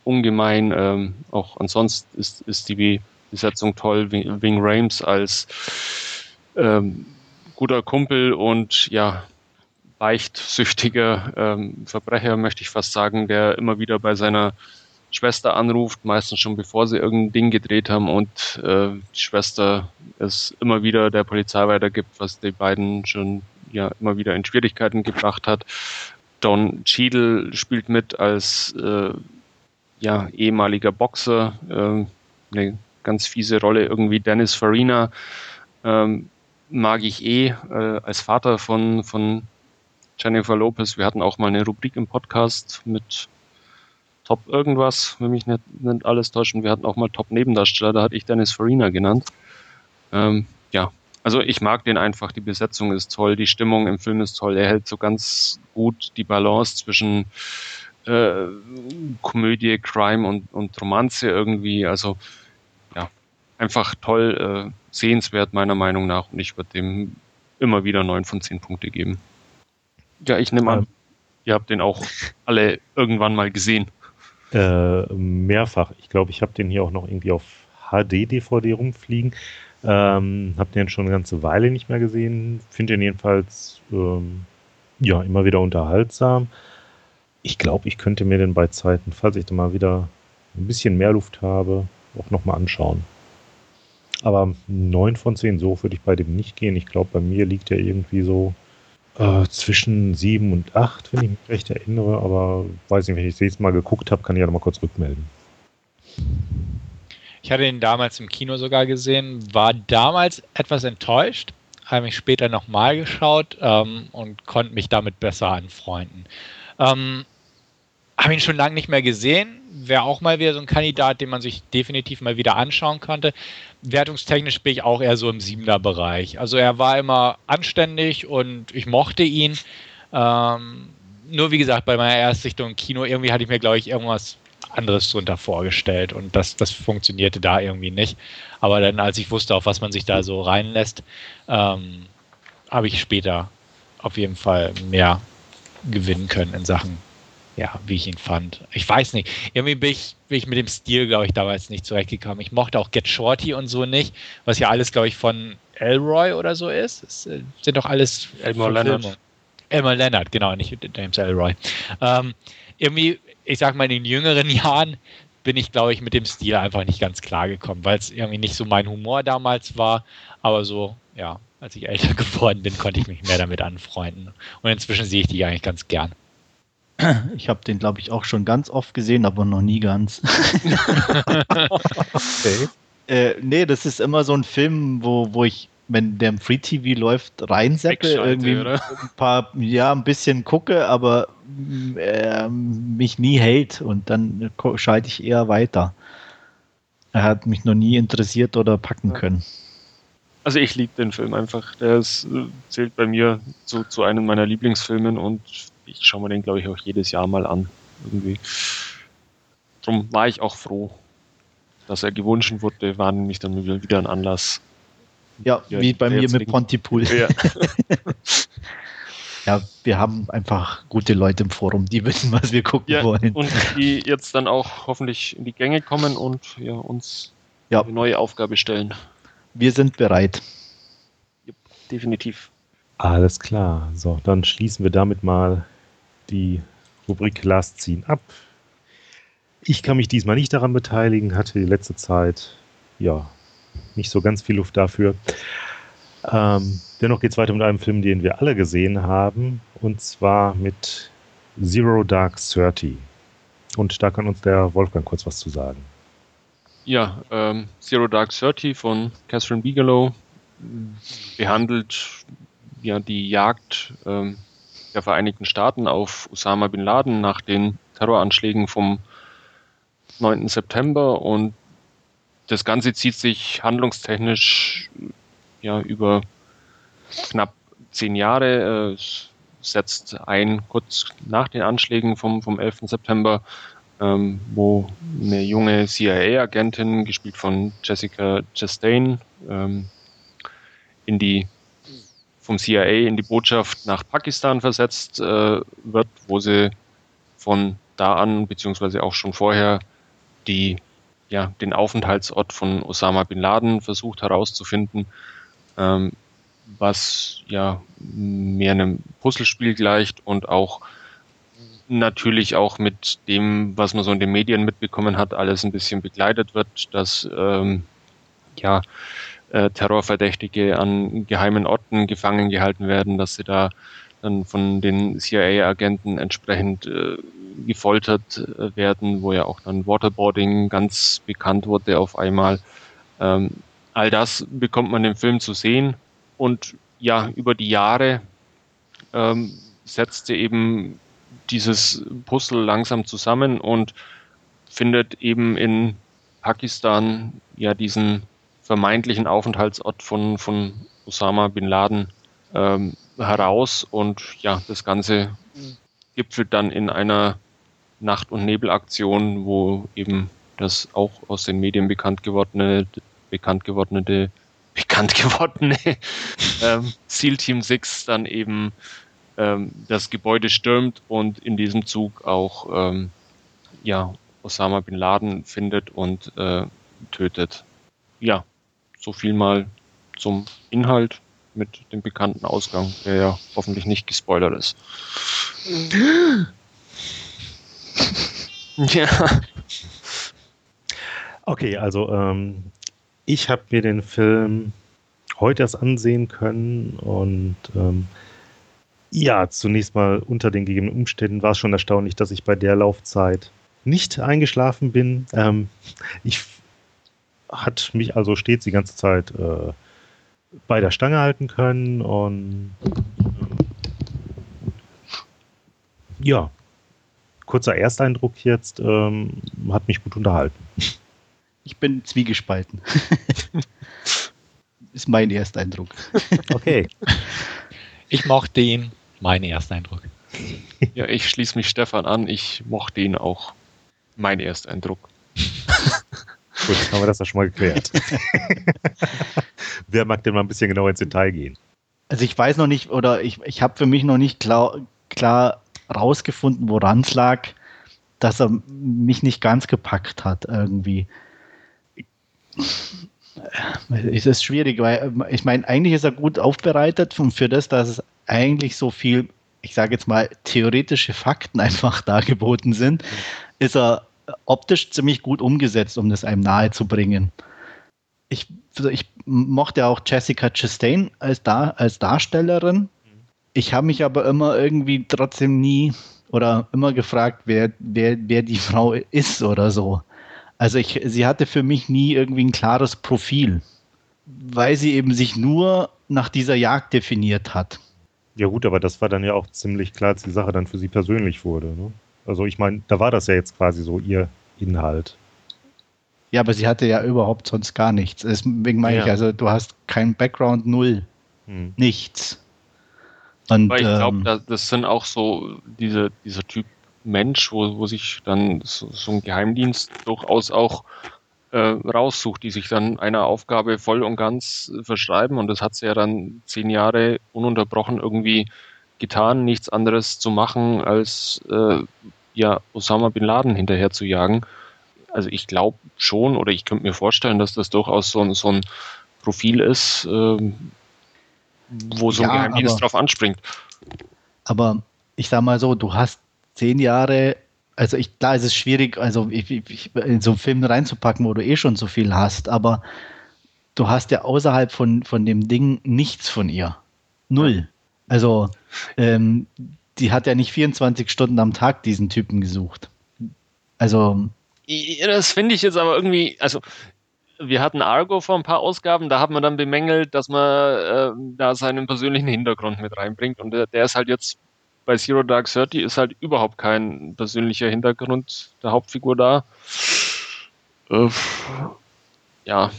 ungemein. Ähm, auch ansonsten ist, ist die Besetzung toll. Wing, Rames als ähm, guter Kumpel und ja, leichtsüchtiger ähm, Verbrecher, möchte ich fast sagen, der immer wieder bei seiner Schwester anruft, meistens schon bevor sie irgendein Ding gedreht haben und äh, die Schwester es immer wieder der Polizei weitergibt, was die beiden schon ja immer wieder in Schwierigkeiten gebracht hat. Don Cheadle spielt mit als äh, ja, ehemaliger Boxer, äh, eine ganz fiese Rolle, irgendwie Dennis Farina ähm, mag ich eh äh, als Vater von, von Jennifer Lopez. Wir hatten auch mal eine Rubrik im Podcast mit Top irgendwas, wenn mich nicht, nicht alles täuscht. Und wir hatten auch mal Top Nebendarsteller, da hatte ich Dennis Farina genannt. Ähm, ja, also ich mag den einfach, die Besetzung ist toll, die Stimmung im Film ist toll, er hält so ganz gut die Balance zwischen äh, Komödie, Crime und, und Romanze irgendwie. Also ja, einfach toll, äh, sehenswert meiner Meinung nach und ich würde dem immer wieder neun von zehn Punkte geben. Ja, ich nehme an, ähm, ihr habt den auch alle irgendwann mal gesehen. Äh, mehrfach. Ich glaube, ich habe den hier auch noch irgendwie auf HD-DVD rumfliegen. Ähm, habe den schon eine ganze Weile nicht mehr gesehen. Finde den jedenfalls ähm, ja immer wieder unterhaltsam. Ich glaube, ich könnte mir den bei Zeiten, falls ich da mal wieder ein bisschen mehr Luft habe, auch nochmal anschauen. Aber 9 von 10, so würde ich bei dem nicht gehen. Ich glaube, bei mir liegt er irgendwie so äh, zwischen sieben und acht, wenn ich mich recht erinnere, aber weiß nicht, wenn ich das nächste Mal geguckt habe, kann ich ja nochmal kurz rückmelden. Ich hatte ihn damals im Kino sogar gesehen, war damals etwas enttäuscht, habe mich später nochmal geschaut ähm, und konnte mich damit besser anfreunden. Ähm, habe ihn schon lange nicht mehr gesehen. Wäre auch mal wieder so ein Kandidat, den man sich definitiv mal wieder anschauen konnte. Wertungstechnisch bin ich auch eher so im siebener Bereich. Also er war immer anständig und ich mochte ihn. Ähm, nur wie gesagt, bei meiner Erstsichtung im Kino, irgendwie hatte ich mir, glaube ich, irgendwas anderes drunter vorgestellt und das, das funktionierte da irgendwie nicht. Aber dann, als ich wusste, auf was man sich da so reinlässt, ähm, habe ich später auf jeden Fall mehr gewinnen können in Sachen ja, wie ich ihn fand. Ich weiß nicht. Irgendwie bin ich, bin ich mit dem Stil, glaube ich, damals nicht zurechtgekommen. Ich mochte auch Get Shorty und so nicht, was ja alles, glaube ich, von Elroy oder so ist. Es äh, sind doch alles Elmore Leonard. Elmore Leonard, genau, nicht James Elroy. Ähm, irgendwie, ich sag mal, in den jüngeren Jahren bin ich, glaube ich, mit dem Stil einfach nicht ganz klar gekommen, weil es irgendwie nicht so mein Humor damals war. Aber so, ja, als ich älter geworden bin, konnte ich mich mehr damit anfreunden. Und inzwischen sehe ich die eigentlich ganz gern. Ich habe den, glaube ich, auch schon ganz oft gesehen, aber noch nie ganz. okay. Äh, nee, das ist immer so ein Film, wo, wo ich, wenn der im Free TV läuft, reinseppe, irgendwie oder? ein paar, ja, ein bisschen gucke, aber äh, mich nie hält und dann schalte ich eher weiter. Er hat mich noch nie interessiert oder packen können. Also ich liebe den Film einfach. Der ist, äh, zählt bei mir zu, zu einem meiner Lieblingsfilmen und ich schaue mir den, glaube ich, auch jedes Jahr mal an. Irgendwie. Darum war ich auch froh, dass er gewünscht wurde, war nämlich dann wieder ein Anlass. Ja, ja wie bei mir mit Pontypool. Ja. ja, wir haben einfach gute Leute im Forum, die wissen, was wir gucken ja, wollen. Und die jetzt dann auch hoffentlich in die Gänge kommen und ja, uns ja. eine neue Aufgabe stellen. Wir sind bereit. Ja, definitiv. Alles klar. So, dann schließen wir damit mal die Rubrik Last Scene ab. Ich kann mich diesmal nicht daran beteiligen, hatte die letzte Zeit ja nicht so ganz viel Luft dafür. Ähm, dennoch geht es weiter mit einem Film, den wir alle gesehen haben, und zwar mit Zero Dark Thirty. Und da kann uns der Wolfgang kurz was zu sagen. Ja, ähm, Zero Dark Thirty von Catherine Bigelow behandelt ja die Jagd ähm, der Vereinigten Staaten auf Osama bin Laden nach den Terroranschlägen vom 9. September und das Ganze zieht sich handlungstechnisch ja über knapp zehn Jahre. Es setzt ein kurz nach den Anschlägen vom, vom 11. September, ähm, wo eine junge CIA-Agentin, gespielt von Jessica Chastain, ähm, in die vom CIA in die Botschaft nach Pakistan versetzt äh, wird, wo sie von da an, beziehungsweise auch schon vorher, die, ja, den Aufenthaltsort von Osama bin Laden versucht herauszufinden, ähm, was ja mehr einem Puzzlespiel gleicht und auch natürlich auch mit dem, was man so in den Medien mitbekommen hat, alles ein bisschen begleitet wird, dass ähm, ja äh, Terrorverdächtige an geheimen Orten gefangen gehalten werden, dass sie da dann von den CIA-Agenten entsprechend äh, gefoltert äh, werden, wo ja auch dann Waterboarding ganz bekannt wurde auf einmal. Ähm, all das bekommt man im Film zu sehen und ja, über die Jahre ähm, setzte eben dieses Puzzle langsam zusammen und findet eben in Pakistan ja diesen vermeintlichen Aufenthaltsort von, von Osama bin Laden ähm, heraus und ja, das Ganze gipfelt dann in einer Nacht- und Nebelaktion, wo eben das auch aus den Medien bekannt gewordene, bekannt gewordene, bekannt gewordene ähm, SEAL Team 6 dann eben ähm, das Gebäude stürmt und in diesem Zug auch ähm, ja, Osama bin Laden findet und äh, tötet. Ja, so viel mal zum Inhalt mit dem bekannten Ausgang, der ja hoffentlich nicht gespoilert ist. ja. Okay, also ähm, ich habe mir den Film heute erst ansehen können und ähm, ja, zunächst mal unter den gegebenen Umständen war es schon erstaunlich, dass ich bei der Laufzeit nicht eingeschlafen bin. Ähm, ich hat mich also stets die ganze Zeit äh, bei der Stange halten können und ähm, ja, kurzer Ersteindruck jetzt ähm, hat mich gut unterhalten. Ich bin zwiegespalten. Ist mein Ersteindruck. Okay. Ich mochte ihn. Mein Ersteindruck. Ja, ich schließe mich Stefan an. Ich mochte ihn auch. Mein Ersteindruck. Gut, haben wir das ja schon mal geklärt. Wer mag denn mal ein bisschen genauer ins Detail gehen? Also ich weiß noch nicht, oder ich, ich habe für mich noch nicht klar, klar rausgefunden, woran es lag, dass er mich nicht ganz gepackt hat irgendwie. Es ist schwierig, weil ich meine, eigentlich ist er gut aufbereitet und für das, dass es eigentlich so viel, ich sage jetzt mal, theoretische Fakten einfach dargeboten sind, ist er optisch ziemlich gut umgesetzt, um das einem nahe zu bringen. Ich, ich mochte auch Jessica Chastain als, Dar als Darstellerin. Ich habe mich aber immer irgendwie trotzdem nie oder immer gefragt, wer, wer, wer die Frau ist oder so. Also ich, sie hatte für mich nie irgendwie ein klares Profil, weil sie eben sich nur nach dieser Jagd definiert hat. Ja gut, aber das war dann ja auch ziemlich klar, als die Sache dann für sie persönlich wurde. Ne? Also ich meine, da war das ja jetzt quasi so ihr Inhalt. Ja, aber sie hatte ja überhaupt sonst gar nichts. Deswegen meine ja. ich, also du hast kein Background, null. Hm. Nichts. Und, Weil ich glaube, ähm, das sind auch so diese, dieser Typ Mensch, wo, wo sich dann so, so ein Geheimdienst durchaus auch äh, raussucht, die sich dann einer Aufgabe voll und ganz verschreiben. Und das hat sie ja dann zehn Jahre ununterbrochen irgendwie getan, nichts anderes zu machen, als äh, ja, Osama bin Laden hinterher zu jagen. Also ich glaube schon, oder ich könnte mir vorstellen, dass das durchaus so, so ein Profil ist, äh, wo so ein ja, Geheimdienst drauf anspringt. Aber ich sag mal so, du hast zehn Jahre, also ich, klar ist es schwierig, also ich, ich, in so einen Film reinzupacken, wo du eh schon so viel hast, aber du hast ja außerhalb von, von dem Ding nichts von ihr. Null. Also, ähm, die hat ja nicht 24 Stunden am Tag diesen Typen gesucht. Also. Das finde ich jetzt aber irgendwie, also wir hatten Argo vor ein paar Ausgaben, da hat man dann bemängelt, dass man äh, da seinen persönlichen Hintergrund mit reinbringt. Und der, der, ist halt jetzt bei Zero Dark Thirty ist halt überhaupt kein persönlicher Hintergrund der Hauptfigur da. Äh, ja.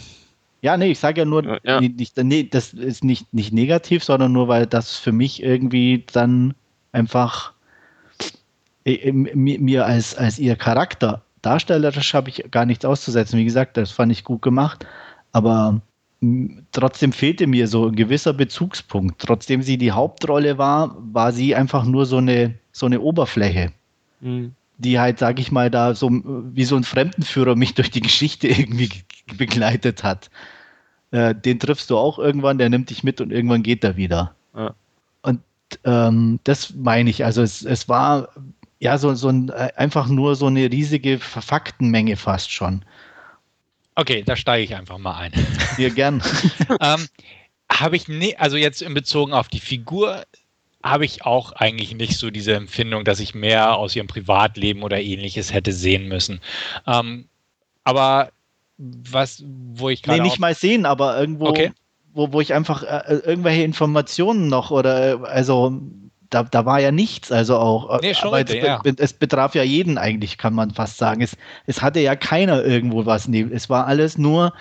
Ja, nee, ich sage ja nur, ja. Nicht, nee, das ist nicht, nicht negativ, sondern nur, weil das für mich irgendwie dann einfach äh, mir als, als ihr Charakter darstellerisch habe ich gar nichts auszusetzen. Wie gesagt, das fand ich gut gemacht, aber trotzdem fehlte mir so ein gewisser Bezugspunkt. Trotzdem sie die Hauptrolle war, war sie einfach nur so eine, so eine Oberfläche, mhm. die halt, sage ich mal, da so wie so ein Fremdenführer mich durch die Geschichte irgendwie begleitet hat. Äh, den triffst du auch irgendwann, der nimmt dich mit und irgendwann geht er wieder. Ja. Ähm, das meine ich. Also es, es war ja so, so ein, äh, einfach nur so eine riesige Faktenmenge fast schon. Okay, da steige ich einfach mal ein. Dir gern. ähm, habe ich nicht, also jetzt in Bezug auf die Figur, habe ich auch eigentlich nicht so diese Empfindung, dass ich mehr aus ihrem Privatleben oder ähnliches hätte sehen müssen. Ähm, aber was, wo ich gerade. Nee, nicht mal sehen, aber irgendwo, okay. Wo, wo ich einfach äh, irgendwelche Informationen noch oder also da, da war ja nichts, also auch. Nee, schon richtig, es, ja. es, betraf ja jeden eigentlich, kann man fast sagen. Es, es hatte ja keiner irgendwo was. Nee, es war alles nur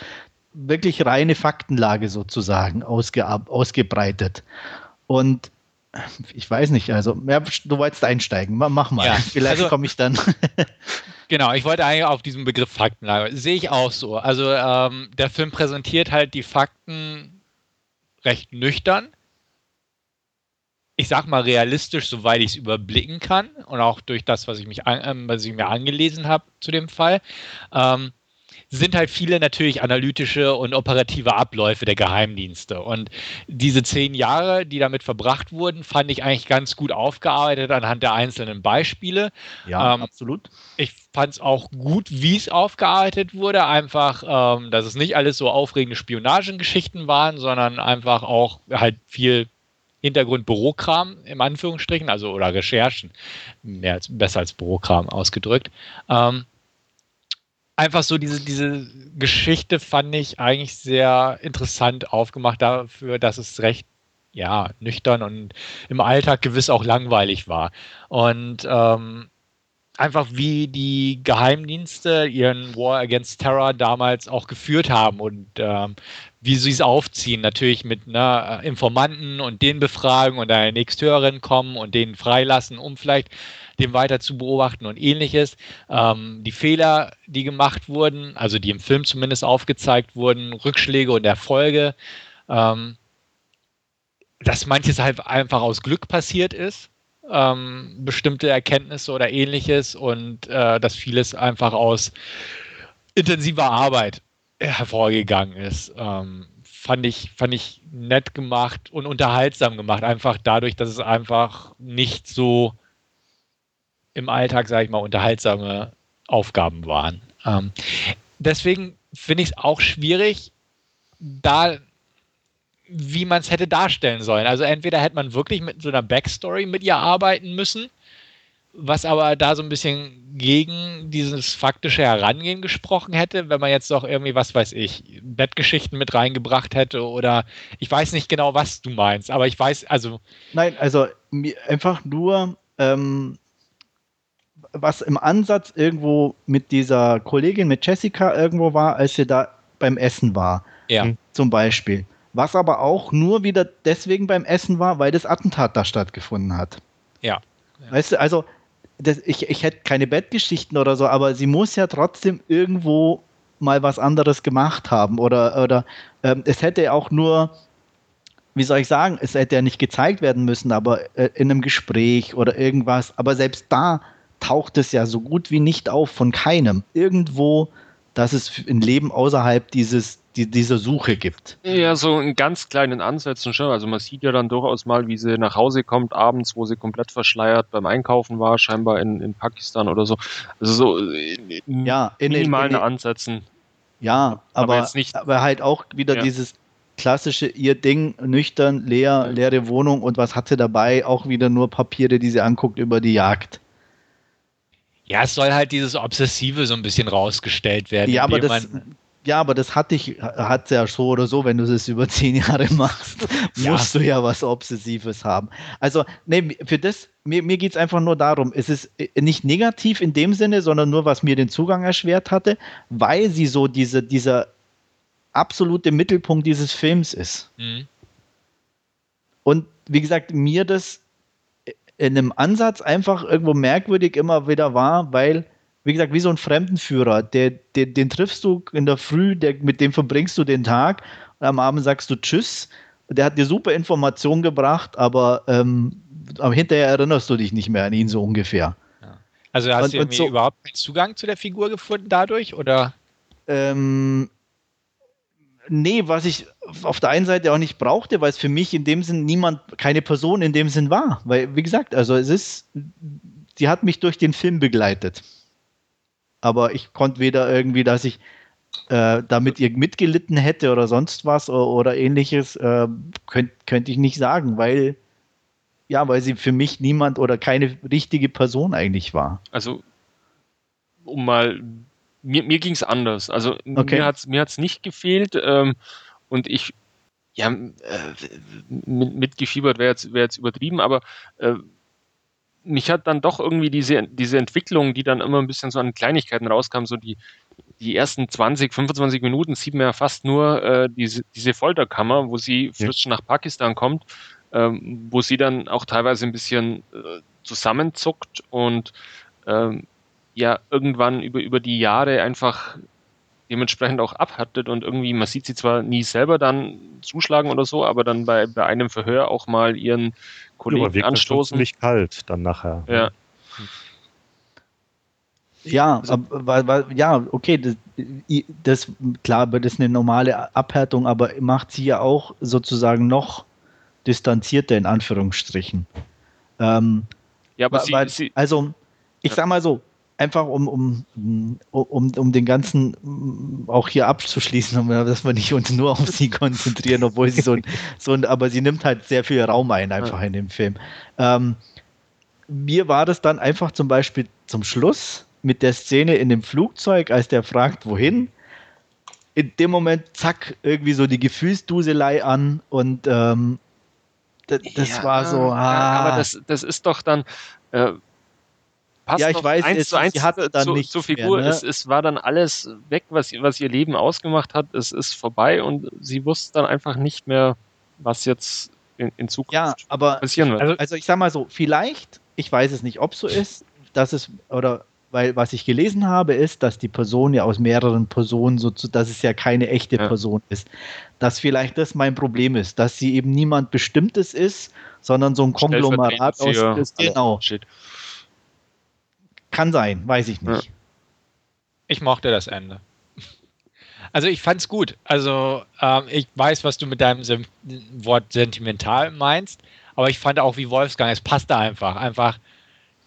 wirklich reine Faktenlage sozusagen ausge, ausgebreitet. Und ich weiß nicht, also ja, du wolltest einsteigen, mach mal. Ja, Vielleicht also, komme ich dann. genau, ich wollte eigentlich auf diesen Begriff Faktenlage. Sehe ich auch so. Also ähm, der Film präsentiert halt die Fakten recht nüchtern. Ich sag mal realistisch, soweit ich es überblicken kann und auch durch das, was ich, mich an, äh, was ich mir angelesen habe zu dem Fall, ähm, sind halt viele natürlich analytische und operative Abläufe der Geheimdienste. Und diese zehn Jahre, die damit verbracht wurden, fand ich eigentlich ganz gut aufgearbeitet anhand der einzelnen Beispiele. Ja, ähm, absolut. Ich fand es auch gut, wie es aufgearbeitet wurde. Einfach, ähm, dass es nicht alles so aufregende Spionagengeschichten waren, sondern einfach auch halt viel Hintergrund-Bürokram im Anführungsstrichen, also oder Recherchen, mehr als, besser als Bürokram ausgedrückt. Ähm, einfach so diese, diese Geschichte fand ich eigentlich sehr interessant aufgemacht dafür, dass es recht ja, nüchtern und im Alltag gewiss auch langweilig war. Und ähm, einfach wie die Geheimdienste ihren War Against Terror damals auch geführt haben und ähm, wie sie es aufziehen. Natürlich mit ne, Informanten und den befragen und der nächsthöheren kommen und den freilassen, um vielleicht den weiter zu beobachten und ähnliches. Ähm, die Fehler, die gemacht wurden, also die im Film zumindest aufgezeigt wurden, Rückschläge und Erfolge, ähm, dass manches halt einfach aus Glück passiert ist ähm, bestimmte Erkenntnisse oder ähnliches und äh, dass vieles einfach aus intensiver Arbeit hervorgegangen ist. Ähm, fand ich, fand ich nett gemacht und unterhaltsam gemacht, einfach dadurch, dass es einfach nicht so im Alltag, sage ich mal, unterhaltsame Aufgaben waren. Ähm, deswegen finde ich es auch schwierig, da wie man es hätte darstellen sollen. Also entweder hätte man wirklich mit so einer Backstory mit ihr arbeiten müssen, was aber da so ein bisschen gegen dieses faktische Herangehen gesprochen hätte, wenn man jetzt doch irgendwie, was weiß ich, Bettgeschichten mit reingebracht hätte oder ich weiß nicht genau, was du meinst, aber ich weiß, also. Nein, also einfach nur, ähm, was im Ansatz irgendwo mit dieser Kollegin, mit Jessica irgendwo war, als sie da beim Essen war. Ja. Zum Beispiel was aber auch nur wieder deswegen beim Essen war, weil das Attentat da stattgefunden hat. Ja. ja. Weißt du, also das, ich, ich hätte keine Bettgeschichten oder so, aber sie muss ja trotzdem irgendwo mal was anderes gemacht haben oder, oder ähm, es hätte auch nur, wie soll ich sagen, es hätte ja nicht gezeigt werden müssen, aber äh, in einem Gespräch oder irgendwas, aber selbst da taucht es ja so gut wie nicht auf von keinem. Irgendwo, dass es ein Leben außerhalb dieses die, diese Suche gibt. Ja, so in ganz kleinen Ansätzen schon. Also man sieht ja dann durchaus mal, wie sie nach Hause kommt abends, wo sie komplett verschleiert beim Einkaufen war, scheinbar in, in Pakistan oder so. Also so in ja, in minimalen in, in, Ansätzen. Ja, aber, aber, nicht, aber halt auch wieder ja. dieses klassische ihr Ding, nüchtern, leer, leere Wohnung und was hat sie dabei? Auch wieder nur Papiere, die sie anguckt über die Jagd. Ja, es soll halt dieses Obsessive so ein bisschen rausgestellt werden. Ja, aber das, ja, aber das hatte ich, hat ja so oder so, wenn du es über zehn Jahre machst, ja. musst du ja was Obsessives haben. Also, nee, für das, mir, mir geht es einfach nur darum, es ist äh, nicht negativ in dem Sinne, sondern nur, was mir den Zugang erschwert hatte, weil sie so diese, dieser absolute Mittelpunkt dieses Films ist. Mhm. Und wie gesagt, mir das in einem Ansatz einfach irgendwo merkwürdig immer wieder war, weil wie gesagt, wie so ein Fremdenführer, der, der, den triffst du in der Früh, der, mit dem verbringst du den Tag und am Abend sagst du Tschüss. Der hat dir super Informationen gebracht, aber, ähm, aber hinterher erinnerst du dich nicht mehr an ihn so ungefähr. Ja. Also hast und, du irgendwie so, überhaupt keinen Zugang zu der Figur gefunden dadurch, oder? Ähm, nee, was ich auf der einen Seite auch nicht brauchte, weil es für mich in dem Sinn niemand, keine Person in dem Sinn war. Weil, wie gesagt, also es ist, sie hat mich durch den Film begleitet aber ich konnte weder irgendwie, dass ich äh, damit ihr mitgelitten hätte oder sonst was oder, oder ähnliches, äh, könnte könnt ich nicht sagen, weil ja, weil sie für mich niemand oder keine richtige Person eigentlich war. Also, um mal, mir, mir ging es anders. Also, okay. mir hat es mir hat's nicht gefehlt ähm, und ich, ja, äh, mitgefiebert wäre jetzt, wär jetzt übertrieben, aber äh, mich hat dann doch irgendwie diese, diese Entwicklung, die dann immer ein bisschen so an Kleinigkeiten rauskam, so die, die ersten 20, 25 Minuten sieht man ja fast nur äh, diese, diese Folterkammer, wo sie frisch ja. nach Pakistan kommt, ähm, wo sie dann auch teilweise ein bisschen äh, zusammenzuckt und ähm, ja irgendwann über, über die Jahre einfach dementsprechend auch abhattet und irgendwie, man sieht sie zwar nie selber dann zuschlagen oder so, aber dann bei, bei einem Verhör auch mal ihren Kollegen ja, anstoßen. ziemlich kalt dann nachher. Ja. Ja, also, aber, ja, okay, das, das, klar, das ist eine normale Abhärtung, aber macht sie ja auch sozusagen noch distanzierter in Anführungsstrichen. Ähm, ja, aber weil, sie, also ich sag mal so, einfach um, um, um, um den ganzen auch hier abzuschließen, dass wir nicht uns nur auf sie konzentrieren, obwohl sie so ein, so ein, aber sie nimmt halt sehr viel Raum ein, einfach in dem Film. Ähm, mir war das dann einfach zum Beispiel zum Schluss mit der Szene in dem Flugzeug, als der fragt, wohin. In dem Moment, zack, irgendwie so die Gefühlsduselei an und ähm, das, das ja, war so. Ah. Aber das, das ist doch dann, äh, passt ja, ich weiß, eins es, zu eins hat dann zu, zur Figur. Mehr, ne? es, es war dann alles weg, was, was ihr Leben ausgemacht hat. Es ist vorbei und sie wusste dann einfach nicht mehr, was jetzt in, in Zukunft ja, aber, passieren wird. Also, also ich sag mal so, vielleicht, ich weiß es nicht, ob so ist, dass es, oder weil was ich gelesen habe, ist, dass die Person ja aus mehreren Personen, so zu, dass es ja keine echte ja. Person ist. Dass vielleicht das mein Problem ist, dass sie eben niemand Bestimmtes ist, sondern so ein Konglomerat aus. Ist, genau. Shit. Kann sein, weiß ich nicht. Ja. Ich mochte das Ende. Also ich fand's gut. Also ähm, ich weiß, was du mit deinem Sem Wort sentimental meinst, aber ich fand auch wie Wolfsgang, es passte einfach. Einfach,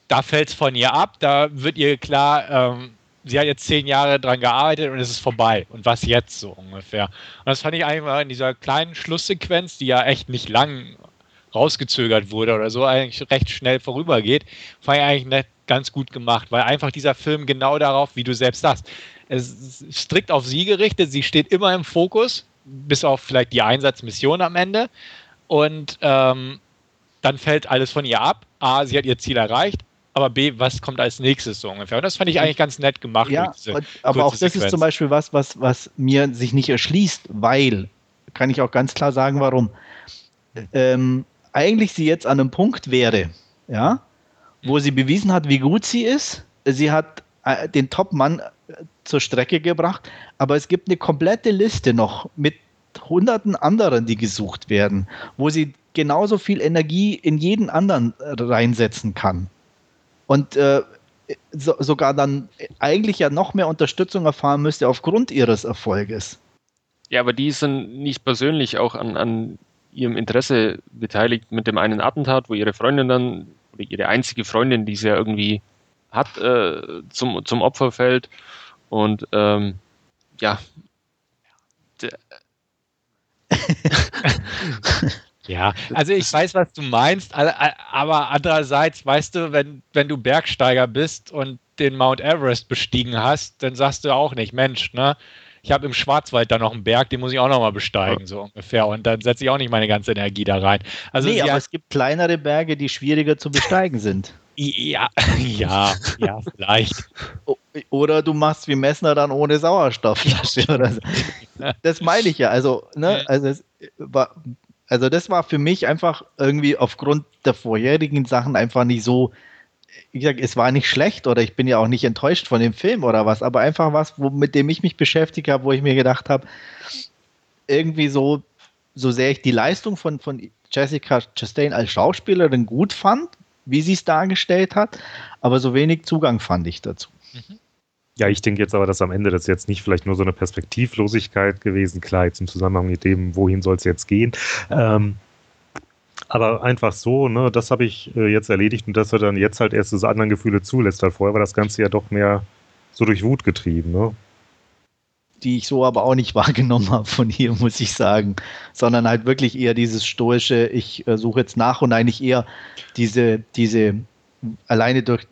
da fällt's von ihr ab, da wird ihr klar, ähm, sie hat jetzt zehn Jahre dran gearbeitet und es ist vorbei. Und was jetzt so ungefähr? Und das fand ich einfach in dieser kleinen Schlusssequenz, die ja echt nicht lang rausgezögert wurde oder so, eigentlich recht schnell vorübergeht, fand ich eigentlich nett, ganz gut gemacht, weil einfach dieser Film genau darauf, wie du selbst sagst, es ist strikt auf sie gerichtet, sie steht immer im Fokus, bis auf vielleicht die Einsatzmission am Ende und ähm, dann fällt alles von ihr ab. A, sie hat ihr Ziel erreicht, aber B, was kommt als nächstes so ungefähr? Und das fand ich eigentlich ganz nett gemacht. Ja, aber auch das Sequenz. ist zum Beispiel was, was, was mir sich nicht erschließt, weil, kann ich auch ganz klar sagen, warum. Ähm, eigentlich sie jetzt an einem Punkt wäre, ja, wo sie bewiesen hat, wie gut sie ist. Sie hat äh, den Top-Mann äh, zur Strecke gebracht, aber es gibt eine komplette Liste noch mit hunderten anderen, die gesucht werden, wo sie genauso viel Energie in jeden anderen äh, reinsetzen kann. Und äh, so, sogar dann eigentlich ja noch mehr Unterstützung erfahren müsste aufgrund ihres Erfolges. Ja, aber die sind nicht persönlich auch an, an ihrem Interesse beteiligt mit dem einen Attentat, wo ihre Freundin dann, ihre einzige Freundin, die sie ja irgendwie hat, äh, zum, zum Opfer fällt. Und ähm, ja. ja, also ich weiß, was du meinst, aber andererseits, weißt du, wenn, wenn du Bergsteiger bist und den Mount Everest bestiegen hast, dann sagst du auch nicht, Mensch, ne? Ich habe im Schwarzwald da noch einen Berg, den muss ich auch noch mal besteigen, so ungefähr. Und dann setze ich auch nicht meine ganze Energie da rein. Also nee, aber es gibt kleinere Berge, die schwieriger zu besteigen sind. Ja, ja, ja, vielleicht. Oder du machst wie Messner dann ohne Sauerstoffflasche oder so. Das meine ich ja. Also, ne, also, es war, also das war für mich einfach irgendwie aufgrund der vorherigen Sachen einfach nicht so wie gesagt, es war nicht schlecht oder ich bin ja auch nicht enttäuscht von dem Film oder was, aber einfach was, wo, mit dem ich mich beschäftigt habe, wo ich mir gedacht habe, irgendwie so, so sehr ich die Leistung von, von Jessica Chastain als Schauspielerin gut fand, wie sie es dargestellt hat, aber so wenig Zugang fand ich dazu. Ja, ich denke jetzt aber, dass am Ende das jetzt nicht vielleicht nur so eine Perspektivlosigkeit gewesen, klar, jetzt im Zusammenhang mit dem, wohin soll es jetzt gehen. Ähm, aber einfach so, ne, das habe ich äh, jetzt erledigt und dass er dann jetzt halt erst diese anderen Gefühle zulässt. Weil vorher war das Ganze ja doch mehr so durch Wut getrieben, ne? Die ich so aber auch nicht wahrgenommen habe von ihr, muss ich sagen. Sondern halt wirklich eher dieses stoische, ich äh, suche jetzt nach und eigentlich eher diese, diese, alleine durch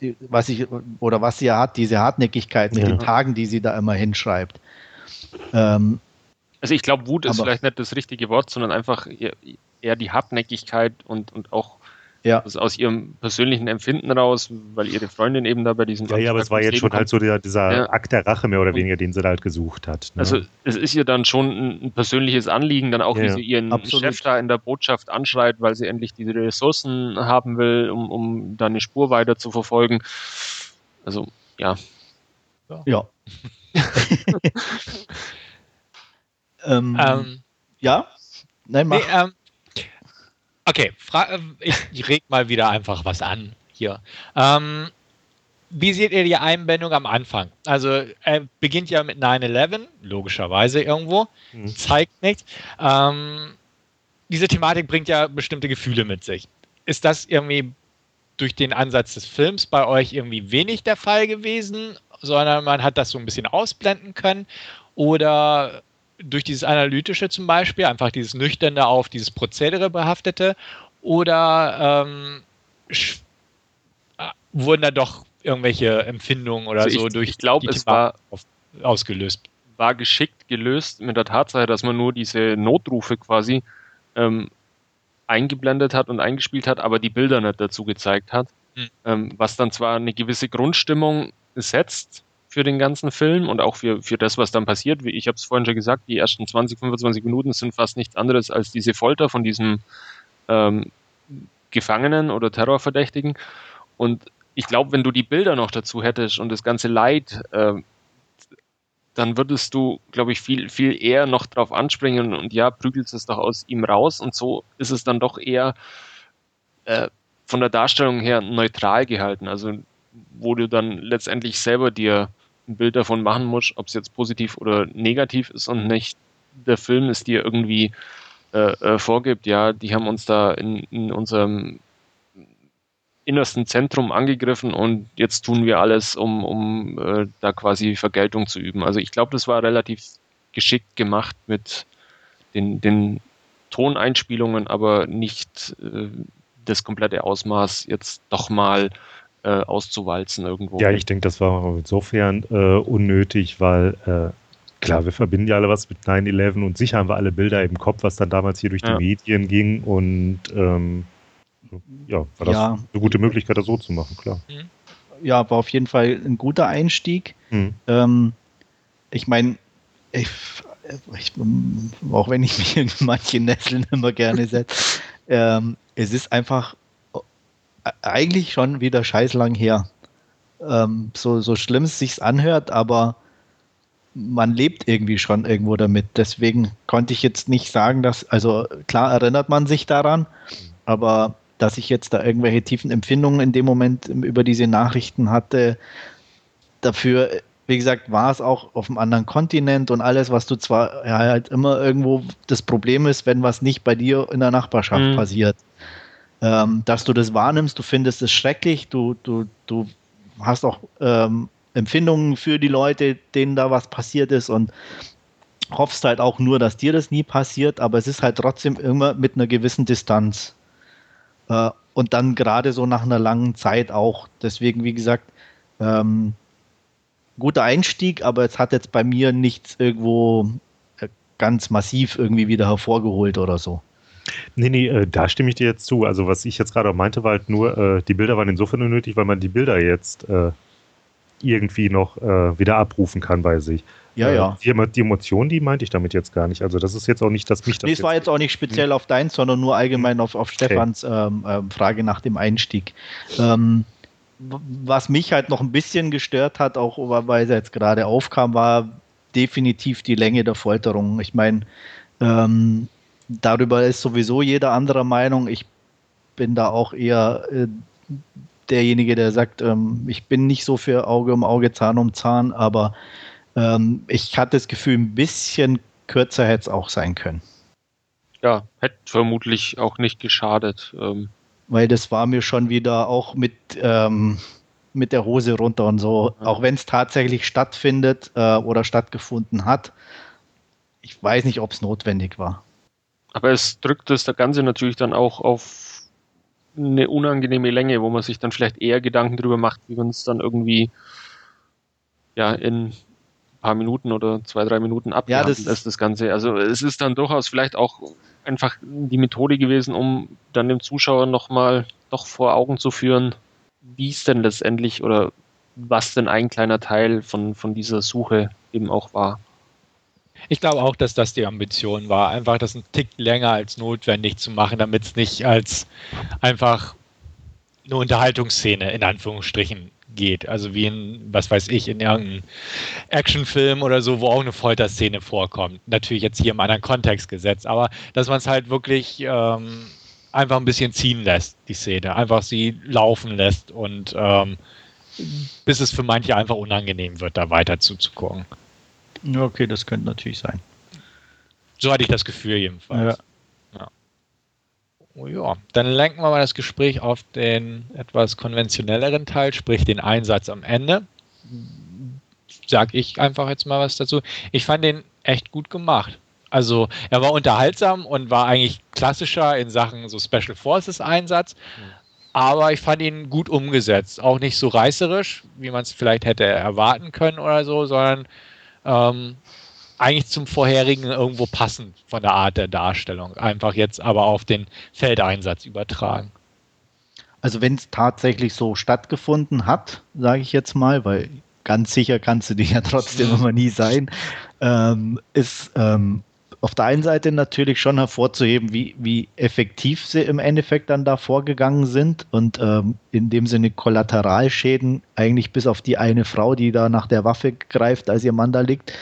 äh, was ich oder was sie ja hat, diese Hartnäckigkeit mit ja. den Tagen, die sie da immer hinschreibt. Ähm, also ich glaube, Wut ist vielleicht nicht das richtige Wort, sondern einfach eher die Hartnäckigkeit und, und auch ja. also aus ihrem persönlichen Empfinden raus, weil ihre Freundin eben da bei diesem. Ja, ja, aber es war jetzt schon kommt. halt so der, dieser ja. Akt der Rache mehr oder weniger, den sie da halt gesucht hat. Ne? Also es ist ihr dann schon ein, persönliches Anliegen, dann auch, ja, wie sie ihren absolut. Chef da in der Botschaft anschreit, weil sie endlich diese Ressourcen haben will, um, um da eine Spur weiter zu verfolgen. Also, ja. Ja. ähm, ähm, ja? Nein, mach. Nee, ähm, Okay, äh, ich, ich reg mal wieder einfach was an hier. Ähm, wie seht ihr die Einbindung am Anfang? Also er beginnt ja mit 9-11, logischerweise irgendwo, mhm. zeigt nichts. Ähm, diese Thematik bringt ja bestimmte Gefühle mit sich. Ist das irgendwie durch den Ansatz des Films bei euch irgendwie wenig der Fall gewesen, sondern man hat das so ein bisschen ausblenden können? Oder durch dieses Analytische zum Beispiel, einfach dieses Nüchterne auf dieses Prozedere behaftete, oder ähm, äh, wurden da doch irgendwelche Empfindungen oder also so durch ich glaube es war ausgelöst war geschickt gelöst mit der Tatsache dass man nur diese Notrufe quasi ähm, eingeblendet hat und eingespielt hat aber die Bilder nicht dazu gezeigt hat hm. ähm, was dann zwar eine gewisse Grundstimmung setzt für den ganzen Film und auch für, für das, was dann passiert. Ich habe es vorhin schon gesagt, die ersten 20, 25 Minuten sind fast nichts anderes als diese Folter von diesem ähm, Gefangenen oder Terrorverdächtigen. Und ich glaube, wenn du die Bilder noch dazu hättest und das ganze Leid, äh, dann würdest du, glaube ich, viel, viel eher noch drauf anspringen und ja, prügelst es doch aus ihm raus und so ist es dann doch eher äh, von der Darstellung her neutral gehalten. Also, wo du dann letztendlich selber dir ein Bild davon machen musst, ob es jetzt positiv oder negativ ist und nicht der Film es dir irgendwie äh, äh, vorgibt, ja, die haben uns da in, in unserem innersten Zentrum angegriffen und jetzt tun wir alles, um, um äh, da quasi Vergeltung zu üben. Also ich glaube, das war relativ geschickt gemacht mit den, den Toneinspielungen, aber nicht äh, das komplette Ausmaß jetzt doch mal äh, auszuwalzen irgendwo. Ja, ich denke, das war insofern äh, unnötig, weil äh, klar, wir verbinden ja alle was mit 9-11 und sicher haben wir alle Bilder im Kopf, was dann damals hier durch die ja. Medien ging und ähm, ja, war das ja. eine gute Möglichkeit, das so zu machen, klar. Mhm. Ja, war auf jeden Fall ein guter Einstieg. Mhm. Ähm, ich meine, ich, ich, auch wenn ich mich in manche Nesseln immer gerne setze, ähm, es ist einfach eigentlich schon wieder scheiß lang her. Ähm, so, so schlimm es sich anhört, aber man lebt irgendwie schon irgendwo damit. Deswegen konnte ich jetzt nicht sagen, dass, also klar erinnert man sich daran, aber dass ich jetzt da irgendwelche tiefen Empfindungen in dem Moment über diese Nachrichten hatte, dafür, wie gesagt, war es auch auf einem anderen Kontinent und alles, was du zwar ja, halt immer irgendwo das Problem ist, wenn was nicht bei dir in der Nachbarschaft mhm. passiert. Ähm, dass du das wahrnimmst, du findest es schrecklich, du, du, du hast auch ähm, Empfindungen für die Leute, denen da was passiert ist und hoffst halt auch nur, dass dir das nie passiert, aber es ist halt trotzdem immer mit einer gewissen Distanz. Äh, und dann gerade so nach einer langen Zeit auch. Deswegen, wie gesagt, ähm, guter Einstieg, aber es hat jetzt bei mir nichts irgendwo äh, ganz massiv irgendwie wieder hervorgeholt oder so. Nee, nee, äh, da stimme ich dir jetzt zu. Also, was ich jetzt gerade auch meinte, war halt nur, äh, die Bilder waren insofern unnötig, weil man die Bilder jetzt äh, irgendwie noch wieder abrufen kann bei sich. Ja, ja. Die, die Emotion, die meinte ich damit jetzt gar nicht. Also das ist jetzt auch nicht, dass mich das. Nee, es war jetzt auch nicht speziell hm. auf deins, sondern nur allgemein auf, auf Stefans okay. ähm, ähm, Frage nach dem Einstieg. Ähm, was mich halt noch ein bisschen gestört hat, auch weil es jetzt gerade aufkam, war definitiv die Länge der Folterung. Ich meine, ähm, darüber ist sowieso jeder anderer Meinung. Ich bin da auch eher äh, derjenige, der sagt, ähm, ich bin nicht so für Auge um Auge, Zahn um Zahn, aber ähm, ich hatte das Gefühl, ein bisschen kürzer hätte es auch sein können. Ja, hätte vermutlich auch nicht geschadet. Ähm. Weil das war mir schon wieder auch mit, ähm, mit der Hose runter und so, ja. auch wenn es tatsächlich stattfindet äh, oder stattgefunden hat. Ich weiß nicht, ob es notwendig war. Aber es drückt das Ganze natürlich dann auch auf eine unangenehme Länge, wo man sich dann vielleicht eher Gedanken darüber macht, wie man es dann irgendwie ja in paar Minuten oder zwei, drei Minuten abgehandelt ja, das, ist, das Ganze. Also es ist dann durchaus vielleicht auch einfach die Methode gewesen, um dann dem Zuschauer nochmal doch vor Augen zu führen, wie es denn letztendlich oder was denn ein kleiner Teil von, von dieser Suche eben auch war. Ich glaube auch, dass das die Ambition war, einfach das einen Tick länger als notwendig zu machen, damit es nicht als einfach eine Unterhaltungsszene in Anführungsstrichen geht. Also wie in, was weiß ich, in irgendeinem Actionfilm oder so, wo auch eine Folterszene vorkommt. Natürlich jetzt hier im anderen Kontext gesetzt, aber dass man es halt wirklich ähm, einfach ein bisschen ziehen lässt, die Szene. Einfach sie laufen lässt und ähm, bis es für manche einfach unangenehm wird, da weiter zuzugucken. Okay, das könnte natürlich sein. So hatte ich das Gefühl jedenfalls. Ja. Oh ja, dann lenken wir mal das Gespräch auf den etwas konventionelleren Teil, sprich den Einsatz am Ende. Sag ich einfach jetzt mal was dazu. Ich fand den echt gut gemacht. Also er war unterhaltsam und war eigentlich klassischer in Sachen so Special Forces Einsatz. Aber ich fand ihn gut umgesetzt. Auch nicht so reißerisch, wie man es vielleicht hätte erwarten können oder so, sondern ähm, eigentlich zum vorherigen irgendwo passend von der Art der Darstellung. Einfach jetzt aber auf den Feldeinsatz übertragen. Also wenn es tatsächlich so stattgefunden hat, sage ich jetzt mal, weil ganz sicher kannst du dich ja trotzdem immer nie sein, ähm, ist ähm, auf der einen Seite natürlich schon hervorzuheben, wie, wie effektiv sie im Endeffekt dann da vorgegangen sind und ähm, in dem Sinne Kollateralschäden eigentlich bis auf die eine Frau, die da nach der Waffe greift, als ihr Mann da liegt,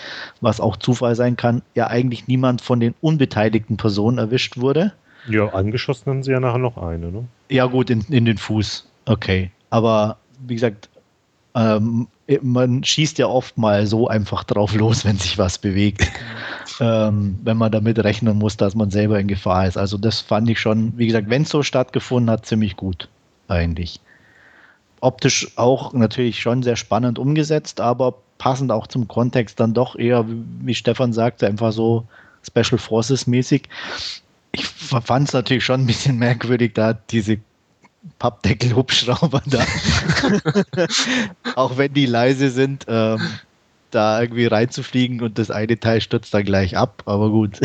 was auch Zufall sein kann, ja eigentlich niemand von den unbeteiligten Personen erwischt wurde. Ja, angeschossen haben sie ja nachher noch eine, ne? Ja gut, in, in den Fuß. Okay. Aber wie gesagt, ähm, man schießt ja oft mal so einfach drauf los, wenn sich was bewegt. ähm, wenn man damit rechnen muss, dass man selber in Gefahr ist. Also das fand ich schon, wie gesagt, wenn es so stattgefunden hat, ziemlich gut eigentlich. Optisch auch natürlich schon sehr spannend umgesetzt, aber passend auch zum Kontext dann doch eher, wie Stefan sagte, einfach so Special Forces mäßig. Ich fand es natürlich schon ein bisschen merkwürdig, da diese Pappdeckel-Hubschrauber da. auch wenn die leise sind, ähm, da irgendwie reinzufliegen und das eine Teil stürzt dann gleich ab, aber gut.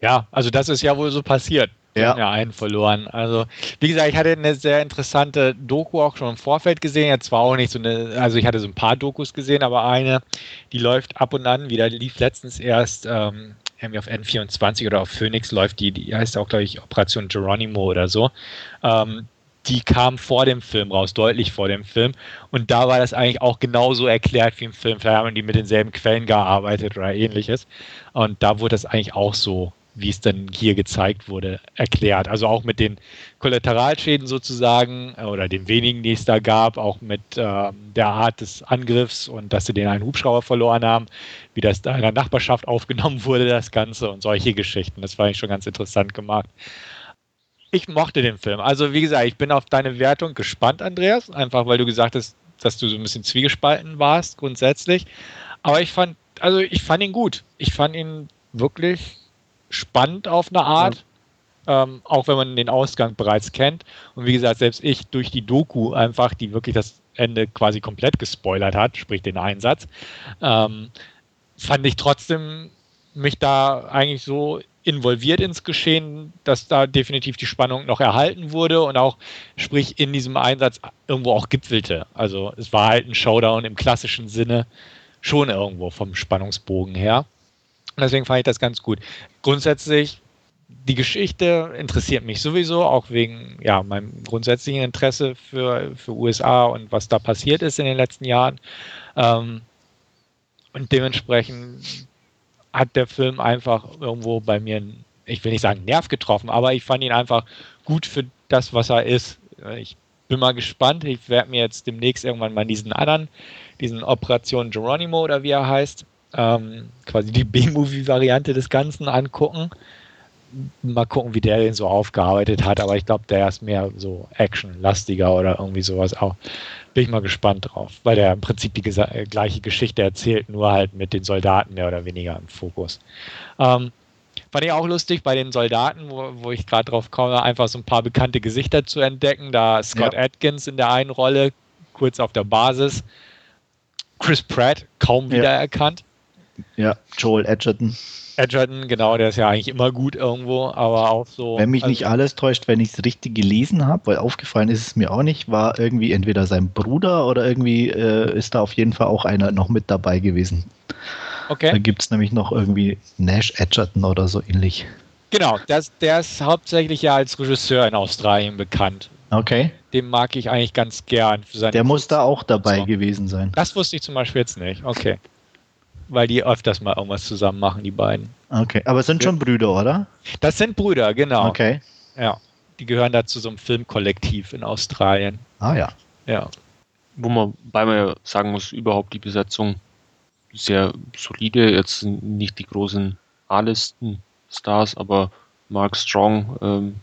ja, also das ist ja wohl so passiert. Wir ja. haben ja einen verloren. Also, wie gesagt, ich hatte eine sehr interessante Doku auch schon im Vorfeld gesehen. Jetzt war auch nicht so eine, also ich hatte so ein paar Dokus gesehen, aber eine, die läuft ab und an wieder, lief letztens erst ähm, irgendwie auf N24 oder auf Phoenix läuft die, die heißt auch, glaube ich, Operation Geronimo oder so. Ähm, die kam vor dem Film raus, deutlich vor dem Film. Und da war das eigentlich auch genauso erklärt wie im Film. Vielleicht haben die mit denselben Quellen gearbeitet oder ähnliches. Und da wurde das eigentlich auch so wie es dann hier gezeigt wurde, erklärt. Also auch mit den Kollateralschäden sozusagen äh, oder den wenigen, die es da gab, auch mit äh, der Art des Angriffs und dass sie den einen Hubschrauber verloren haben, wie das da in der Nachbarschaft aufgenommen wurde, das Ganze und solche Geschichten. Das war eigentlich schon ganz interessant gemacht. Ich mochte den Film. Also wie gesagt, ich bin auf deine Wertung gespannt, Andreas, einfach weil du gesagt hast, dass du so ein bisschen zwiegespalten warst grundsätzlich. Aber ich fand, also ich fand ihn gut. Ich fand ihn wirklich spannend auf eine Art. Ähm, auch wenn man den Ausgang bereits kennt. Und wie gesagt, selbst ich durch die Doku einfach, die wirklich das Ende quasi komplett gespoilert hat, sprich den Einsatz, ähm, fand ich trotzdem mich da eigentlich so involviert ins Geschehen, dass da definitiv die Spannung noch erhalten wurde und auch, sprich, in diesem Einsatz irgendwo auch gipfelte. Also es war halt ein Showdown im klassischen Sinne schon irgendwo vom Spannungsbogen her. Deswegen fand ich das ganz gut. Grundsätzlich, die Geschichte interessiert mich sowieso, auch wegen ja, meinem grundsätzlichen Interesse für, für USA und was da passiert ist in den letzten Jahren. Ähm, und dementsprechend hat der Film einfach irgendwo bei mir, ich will nicht sagen Nerv getroffen, aber ich fand ihn einfach gut für das, was er ist. Ich bin mal gespannt. Ich werde mir jetzt demnächst irgendwann mal diesen anderen, diesen Operation Geronimo oder wie er heißt, ähm, quasi die B-Movie-Variante des Ganzen angucken. Mal gucken, wie der den so aufgearbeitet hat, aber ich glaube, der ist mehr so Action-lastiger oder irgendwie sowas auch. Bin ich mal gespannt drauf, weil der im Prinzip die äh, gleiche Geschichte erzählt, nur halt mit den Soldaten mehr oder weniger im Fokus. Ähm, fand ich auch lustig bei den Soldaten, wo, wo ich gerade drauf komme, einfach so ein paar bekannte Gesichter zu entdecken. Da Scott ja. Atkins in der einen Rolle, kurz auf der Basis. Chris Pratt kaum wiedererkannt. Ja. Joel Edgerton. Edgerton, genau, der ist ja eigentlich immer gut irgendwo, aber auch so. Wenn mich also, nicht alles täuscht, wenn ich es richtig gelesen habe, weil aufgefallen ist es mir auch nicht, war irgendwie entweder sein Bruder oder irgendwie äh, ist da auf jeden Fall auch einer noch mit dabei gewesen. Okay. Da gibt es nämlich noch irgendwie Nash Edgerton oder so ähnlich. Genau, das, der ist hauptsächlich ja als Regisseur in Australien bekannt. Okay. Den mag ich eigentlich ganz gern. Der muss da auch dabei so. gewesen sein. Das wusste ich zum Beispiel jetzt nicht. Okay weil die öfters mal irgendwas zusammen machen, die beiden. Okay, aber es sind schon Brüder, oder? Das sind Brüder, genau. Okay. Ja. Die gehören da zu so einem Filmkollektiv in Australien. Ah ja. Ja. Wo man bei mir sagen muss, überhaupt die Besetzung sehr solide. Jetzt nicht die großen A-Listen-Stars, aber Mark Strong, ähm,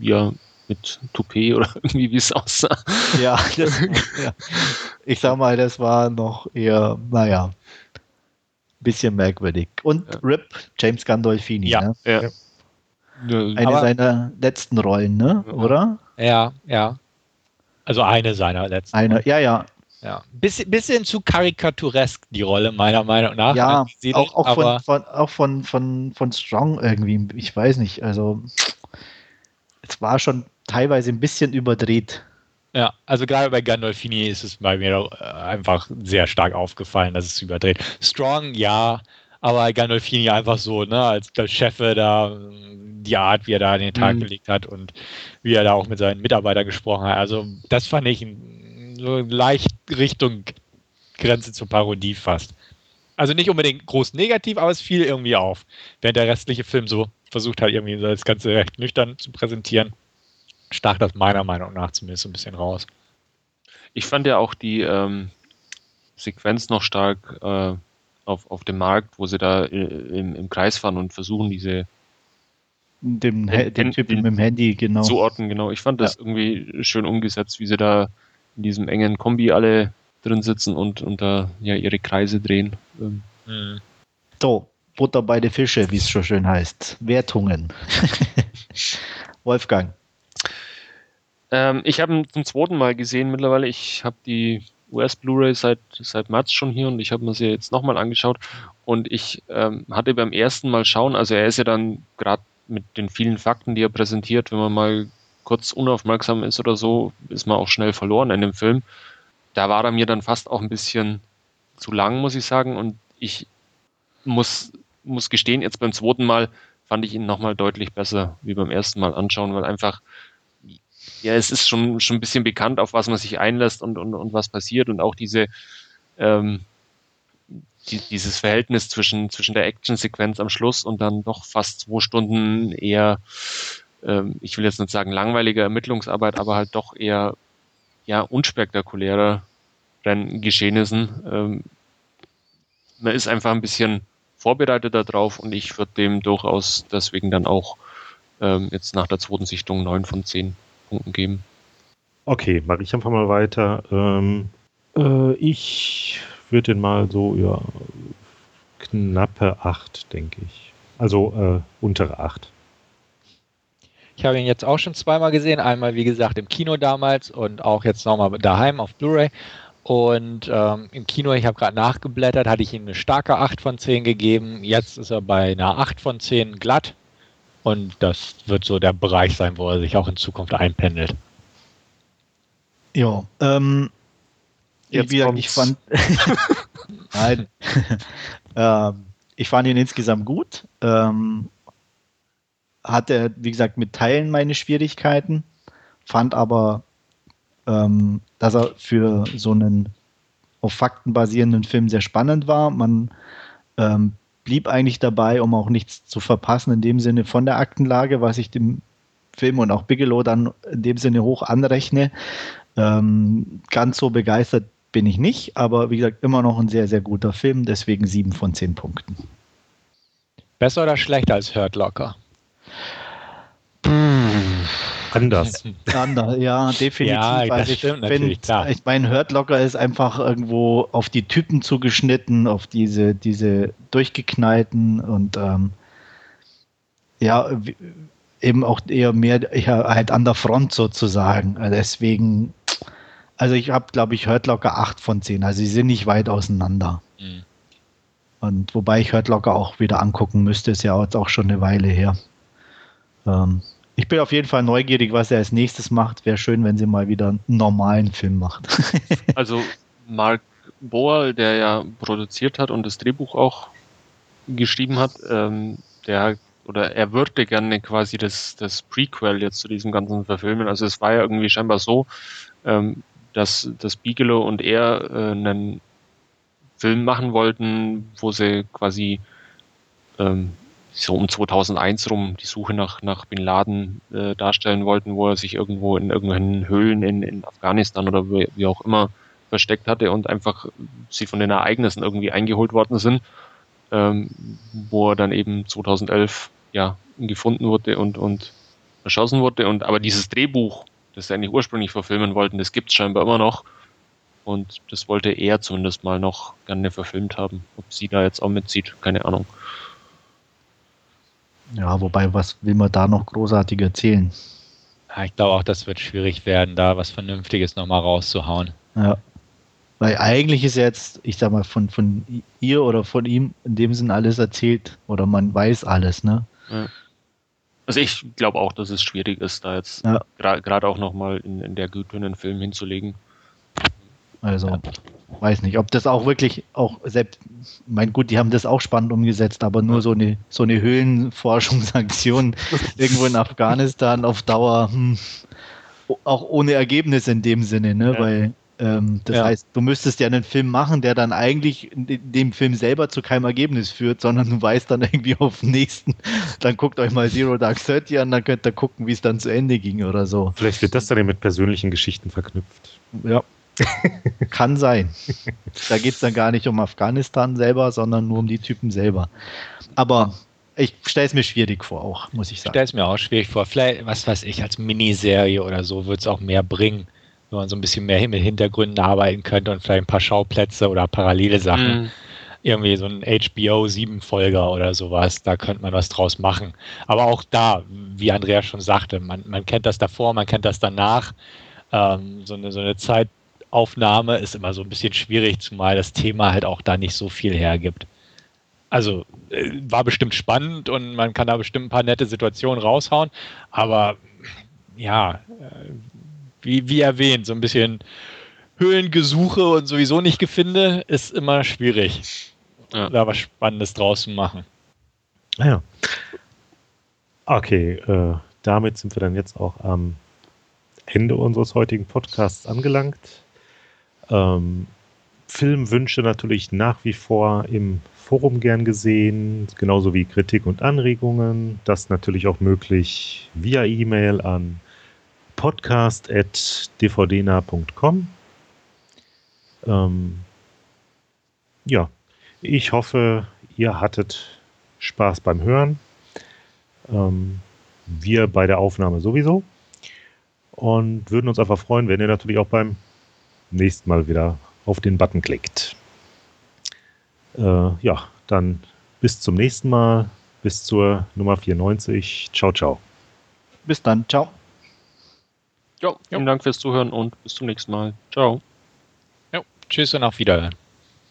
ja, mit Toupet oder irgendwie wie es aussah. Ja, das, ja, ich sag mal, das war noch eher, naja, bisschen merkwürdig. Und ja. Rip, James Gandolfini. Ja, ne? ja. Eine Aber, seiner letzten Rollen, ne? oder? Ja, ja. Also eine seiner letzten. Eine, ja, ja. Ja, bisschen, bisschen zu karikaturesk die Rolle meiner Meinung nach. Ja, auch, auch, von, von, auch von, von, von Strong irgendwie. Ich weiß nicht. Also es war schon teilweise ein bisschen überdreht. Ja, also gerade bei Gandolfini ist es bei mir äh, einfach sehr stark aufgefallen, dass es überdreht. Strong, ja, aber Gandolfini einfach so, ne, als der Chef da, die Art, wie er da an den Tag mhm. gelegt hat und wie er da auch mit seinen Mitarbeitern gesprochen hat. Also, das fand ich so leicht Richtung Grenze zur Parodie fast. Also nicht unbedingt groß negativ, aber es fiel irgendwie auf. Während der restliche Film so versucht hat, irgendwie das Ganze recht nüchtern zu präsentieren, stach das meiner Meinung nach zumindest ein bisschen raus. Ich fand ja auch die ähm, Sequenz noch stark äh, auf, auf dem Markt, wo sie da äh, im, im Kreis fahren und versuchen, diese dem, den, den Typ mit dem Handy, genau. Zuordnen, genau. Ich fand das ja. irgendwie schön umgesetzt, wie sie da in diesem engen Kombi alle drin sitzen und, und da ja ihre Kreise drehen. Ähm. Mhm. So, Butter bei den Fische, wie es schon schön heißt. Wertungen. Wolfgang. Ähm, ich habe ihn zum zweiten Mal gesehen mittlerweile. Ich habe die US Blu-ray seit, seit März schon hier und ich habe mir sie jetzt nochmal angeschaut. Und ich ähm, hatte beim ersten Mal schauen, also er ist ja dann gerade mit den vielen Fakten, die er präsentiert, wenn man mal kurz unaufmerksam ist oder so, ist man auch schnell verloren in dem Film. Da war er mir dann fast auch ein bisschen zu lang, muss ich sagen. Und ich muss, muss gestehen, jetzt beim zweiten Mal fand ich ihn nochmal deutlich besser wie beim ersten Mal anschauen, weil einfach ja, es ist schon, schon ein bisschen bekannt, auf was man sich einlässt und, und, und was passiert und auch diese, ähm, die, dieses Verhältnis zwischen, zwischen der Action-Sequenz am Schluss und dann doch fast zwei Stunden eher, ähm, ich will jetzt nicht sagen langweilige Ermittlungsarbeit, aber halt doch eher ja, unspektakulärer Renngeschehnissen. Ähm, man ist einfach ein bisschen vorbereitet darauf und ich würde dem durchaus deswegen dann auch ähm, jetzt nach der zweiten Sichtung neun von zehn Punkten geben. Okay, mache ich einfach mal weiter. Ähm, äh, ich würde den mal so, ja, knappe 8, denke ich. Also äh, untere 8. Ich habe ihn jetzt auch schon zweimal gesehen. Einmal, wie gesagt, im Kino damals und auch jetzt nochmal daheim auf Blu-ray. Und ähm, im Kino, ich habe gerade nachgeblättert, hatte ich ihm eine starke 8 von 10 gegeben. Jetzt ist er bei einer 8 von 10 glatt. Und das wird so der Bereich sein, wo er sich auch in Zukunft einpendelt. Ja, ähm, Jetzt ich, ich fand, nein, ähm, ich fand ihn insgesamt gut. Ähm, hatte, wie gesagt, mit Teilen meine Schwierigkeiten, fand aber, ähm, dass er für so einen auf Fakten basierenden Film sehr spannend war. Man ähm, blieb eigentlich dabei, um auch nichts zu verpassen, in dem Sinne von der Aktenlage, was ich dem Film und auch Bigelow dann in dem Sinne hoch anrechne. Ähm, ganz so begeistert bin ich nicht, aber wie gesagt, immer noch ein sehr, sehr guter Film, deswegen sieben von zehn Punkten. Besser oder schlechter als Hurt Locker? Anders. Anders, ja, definitiv. Ja, das also ich stimmt find, klar. Ich meine, Hurt Locker ist einfach irgendwo auf die Typen zugeschnitten, auf diese, diese durchgeknallten und ähm, ja, eben auch eher mehr eher halt an der Front sozusagen. Also deswegen, also ich habe, glaube ich, Hurt Locker 8 von 10. Also sie sind nicht weit auseinander. Mhm. Und wobei ich Hurt Locker auch wieder angucken müsste, ist ja jetzt auch schon eine Weile her. Ähm, ich bin auf jeden Fall neugierig, was er als nächstes macht. Wäre schön, wenn sie mal wieder einen normalen Film macht. also Mark Boal, der ja produziert hat und das Drehbuch auch geschrieben hat, ähm, der oder er würde gerne quasi das, das Prequel jetzt zu diesem ganzen verfilmen. Also es war ja irgendwie scheinbar so, ähm, dass, dass Bigelow und er äh, einen Film machen wollten, wo sie quasi ähm, so um 2001 rum die Suche nach, nach Bin Laden äh, darstellen wollten, wo er sich irgendwo in irgendwelchen Höhlen in, in Afghanistan oder wie, wie auch immer versteckt hatte und einfach sie von den Ereignissen irgendwie eingeholt worden sind, ähm, wo er dann eben 2011 ja gefunden wurde und, und erschossen wurde. Und aber dieses Drehbuch, das sie eigentlich ursprünglich verfilmen wollten, das gibt es scheinbar immer noch. Und das wollte er zumindest mal noch gerne verfilmt haben. Ob sie da jetzt auch mitzieht, keine Ahnung. Ja, wobei, was will man da noch großartig erzählen? Ja, ich glaube auch, das wird schwierig werden, da was Vernünftiges nochmal rauszuhauen. Ja. Weil eigentlich ist jetzt, ich sag mal, von, von ihr oder von ihm in dem Sinn alles erzählt oder man weiß alles, ne? Ja. Also ich glaube auch, dass es schwierig ist, da jetzt ja. gerade auch nochmal in, in der Güte einen Film hinzulegen. Also, weiß nicht, ob das auch wirklich auch selbst, mein gut, die haben das auch spannend umgesetzt, aber nur so eine so eine Höhlenforschungsaktion irgendwo in Afghanistan auf Dauer, hm, auch ohne Ergebnis in dem Sinne, ne, ja. weil ähm, das ja. heißt, du müsstest ja einen Film machen, der dann eigentlich dem Film selber zu keinem Ergebnis führt, sondern du weißt dann irgendwie auf den nächsten, dann guckt euch mal Zero Dark Thirty an, dann könnt ihr gucken, wie es dann zu Ende ging oder so. Vielleicht wird das dann mit persönlichen Geschichten verknüpft. Ja. Kann sein. Da geht es dann gar nicht um Afghanistan selber, sondern nur um die Typen selber. Aber ich stelle es mir schwierig vor, auch, muss ich sagen. Ich stelle es mir auch schwierig vor. Vielleicht, was weiß ich, als Miniserie oder so wird es auch mehr bringen wenn man so ein bisschen mehr mit Hintergründen arbeiten könnte und vielleicht ein paar Schauplätze oder parallele Sachen. Mhm. Irgendwie so ein HBO 7-Folger oder sowas, da könnte man was draus machen. Aber auch da, wie Andreas schon sagte, man, man kennt das davor, man kennt das danach. Ähm, so, eine, so eine Zeitaufnahme ist immer so ein bisschen schwierig, zumal das Thema halt auch da nicht so viel hergibt. Also äh, war bestimmt spannend und man kann da bestimmt ein paar nette Situationen raushauen, aber ja, äh, wie, wie erwähnt, so ein bisschen Höhlengesuche und sowieso nicht Gefinde, ist immer schwierig, ja. da was Spannendes draus zu machen. Ja. Okay, äh, damit sind wir dann jetzt auch am Ende unseres heutigen Podcasts angelangt. Ähm, Filmwünsche natürlich nach wie vor im Forum gern gesehen, genauso wie Kritik und Anregungen. Das natürlich auch möglich via E-Mail an podcast.dvdna.com. Ähm, ja, ich hoffe, ihr hattet Spaß beim Hören. Ähm, wir bei der Aufnahme sowieso. Und würden uns einfach freuen, wenn ihr natürlich auch beim nächsten Mal wieder auf den Button klickt. Äh, ja, dann bis zum nächsten Mal. Bis zur Nummer 94. Ciao, ciao. Bis dann. Ciao. Ja, vielen Dank fürs Zuhören und bis zum nächsten Mal. Ciao. Ja, tschüss und auf Wiedersehen.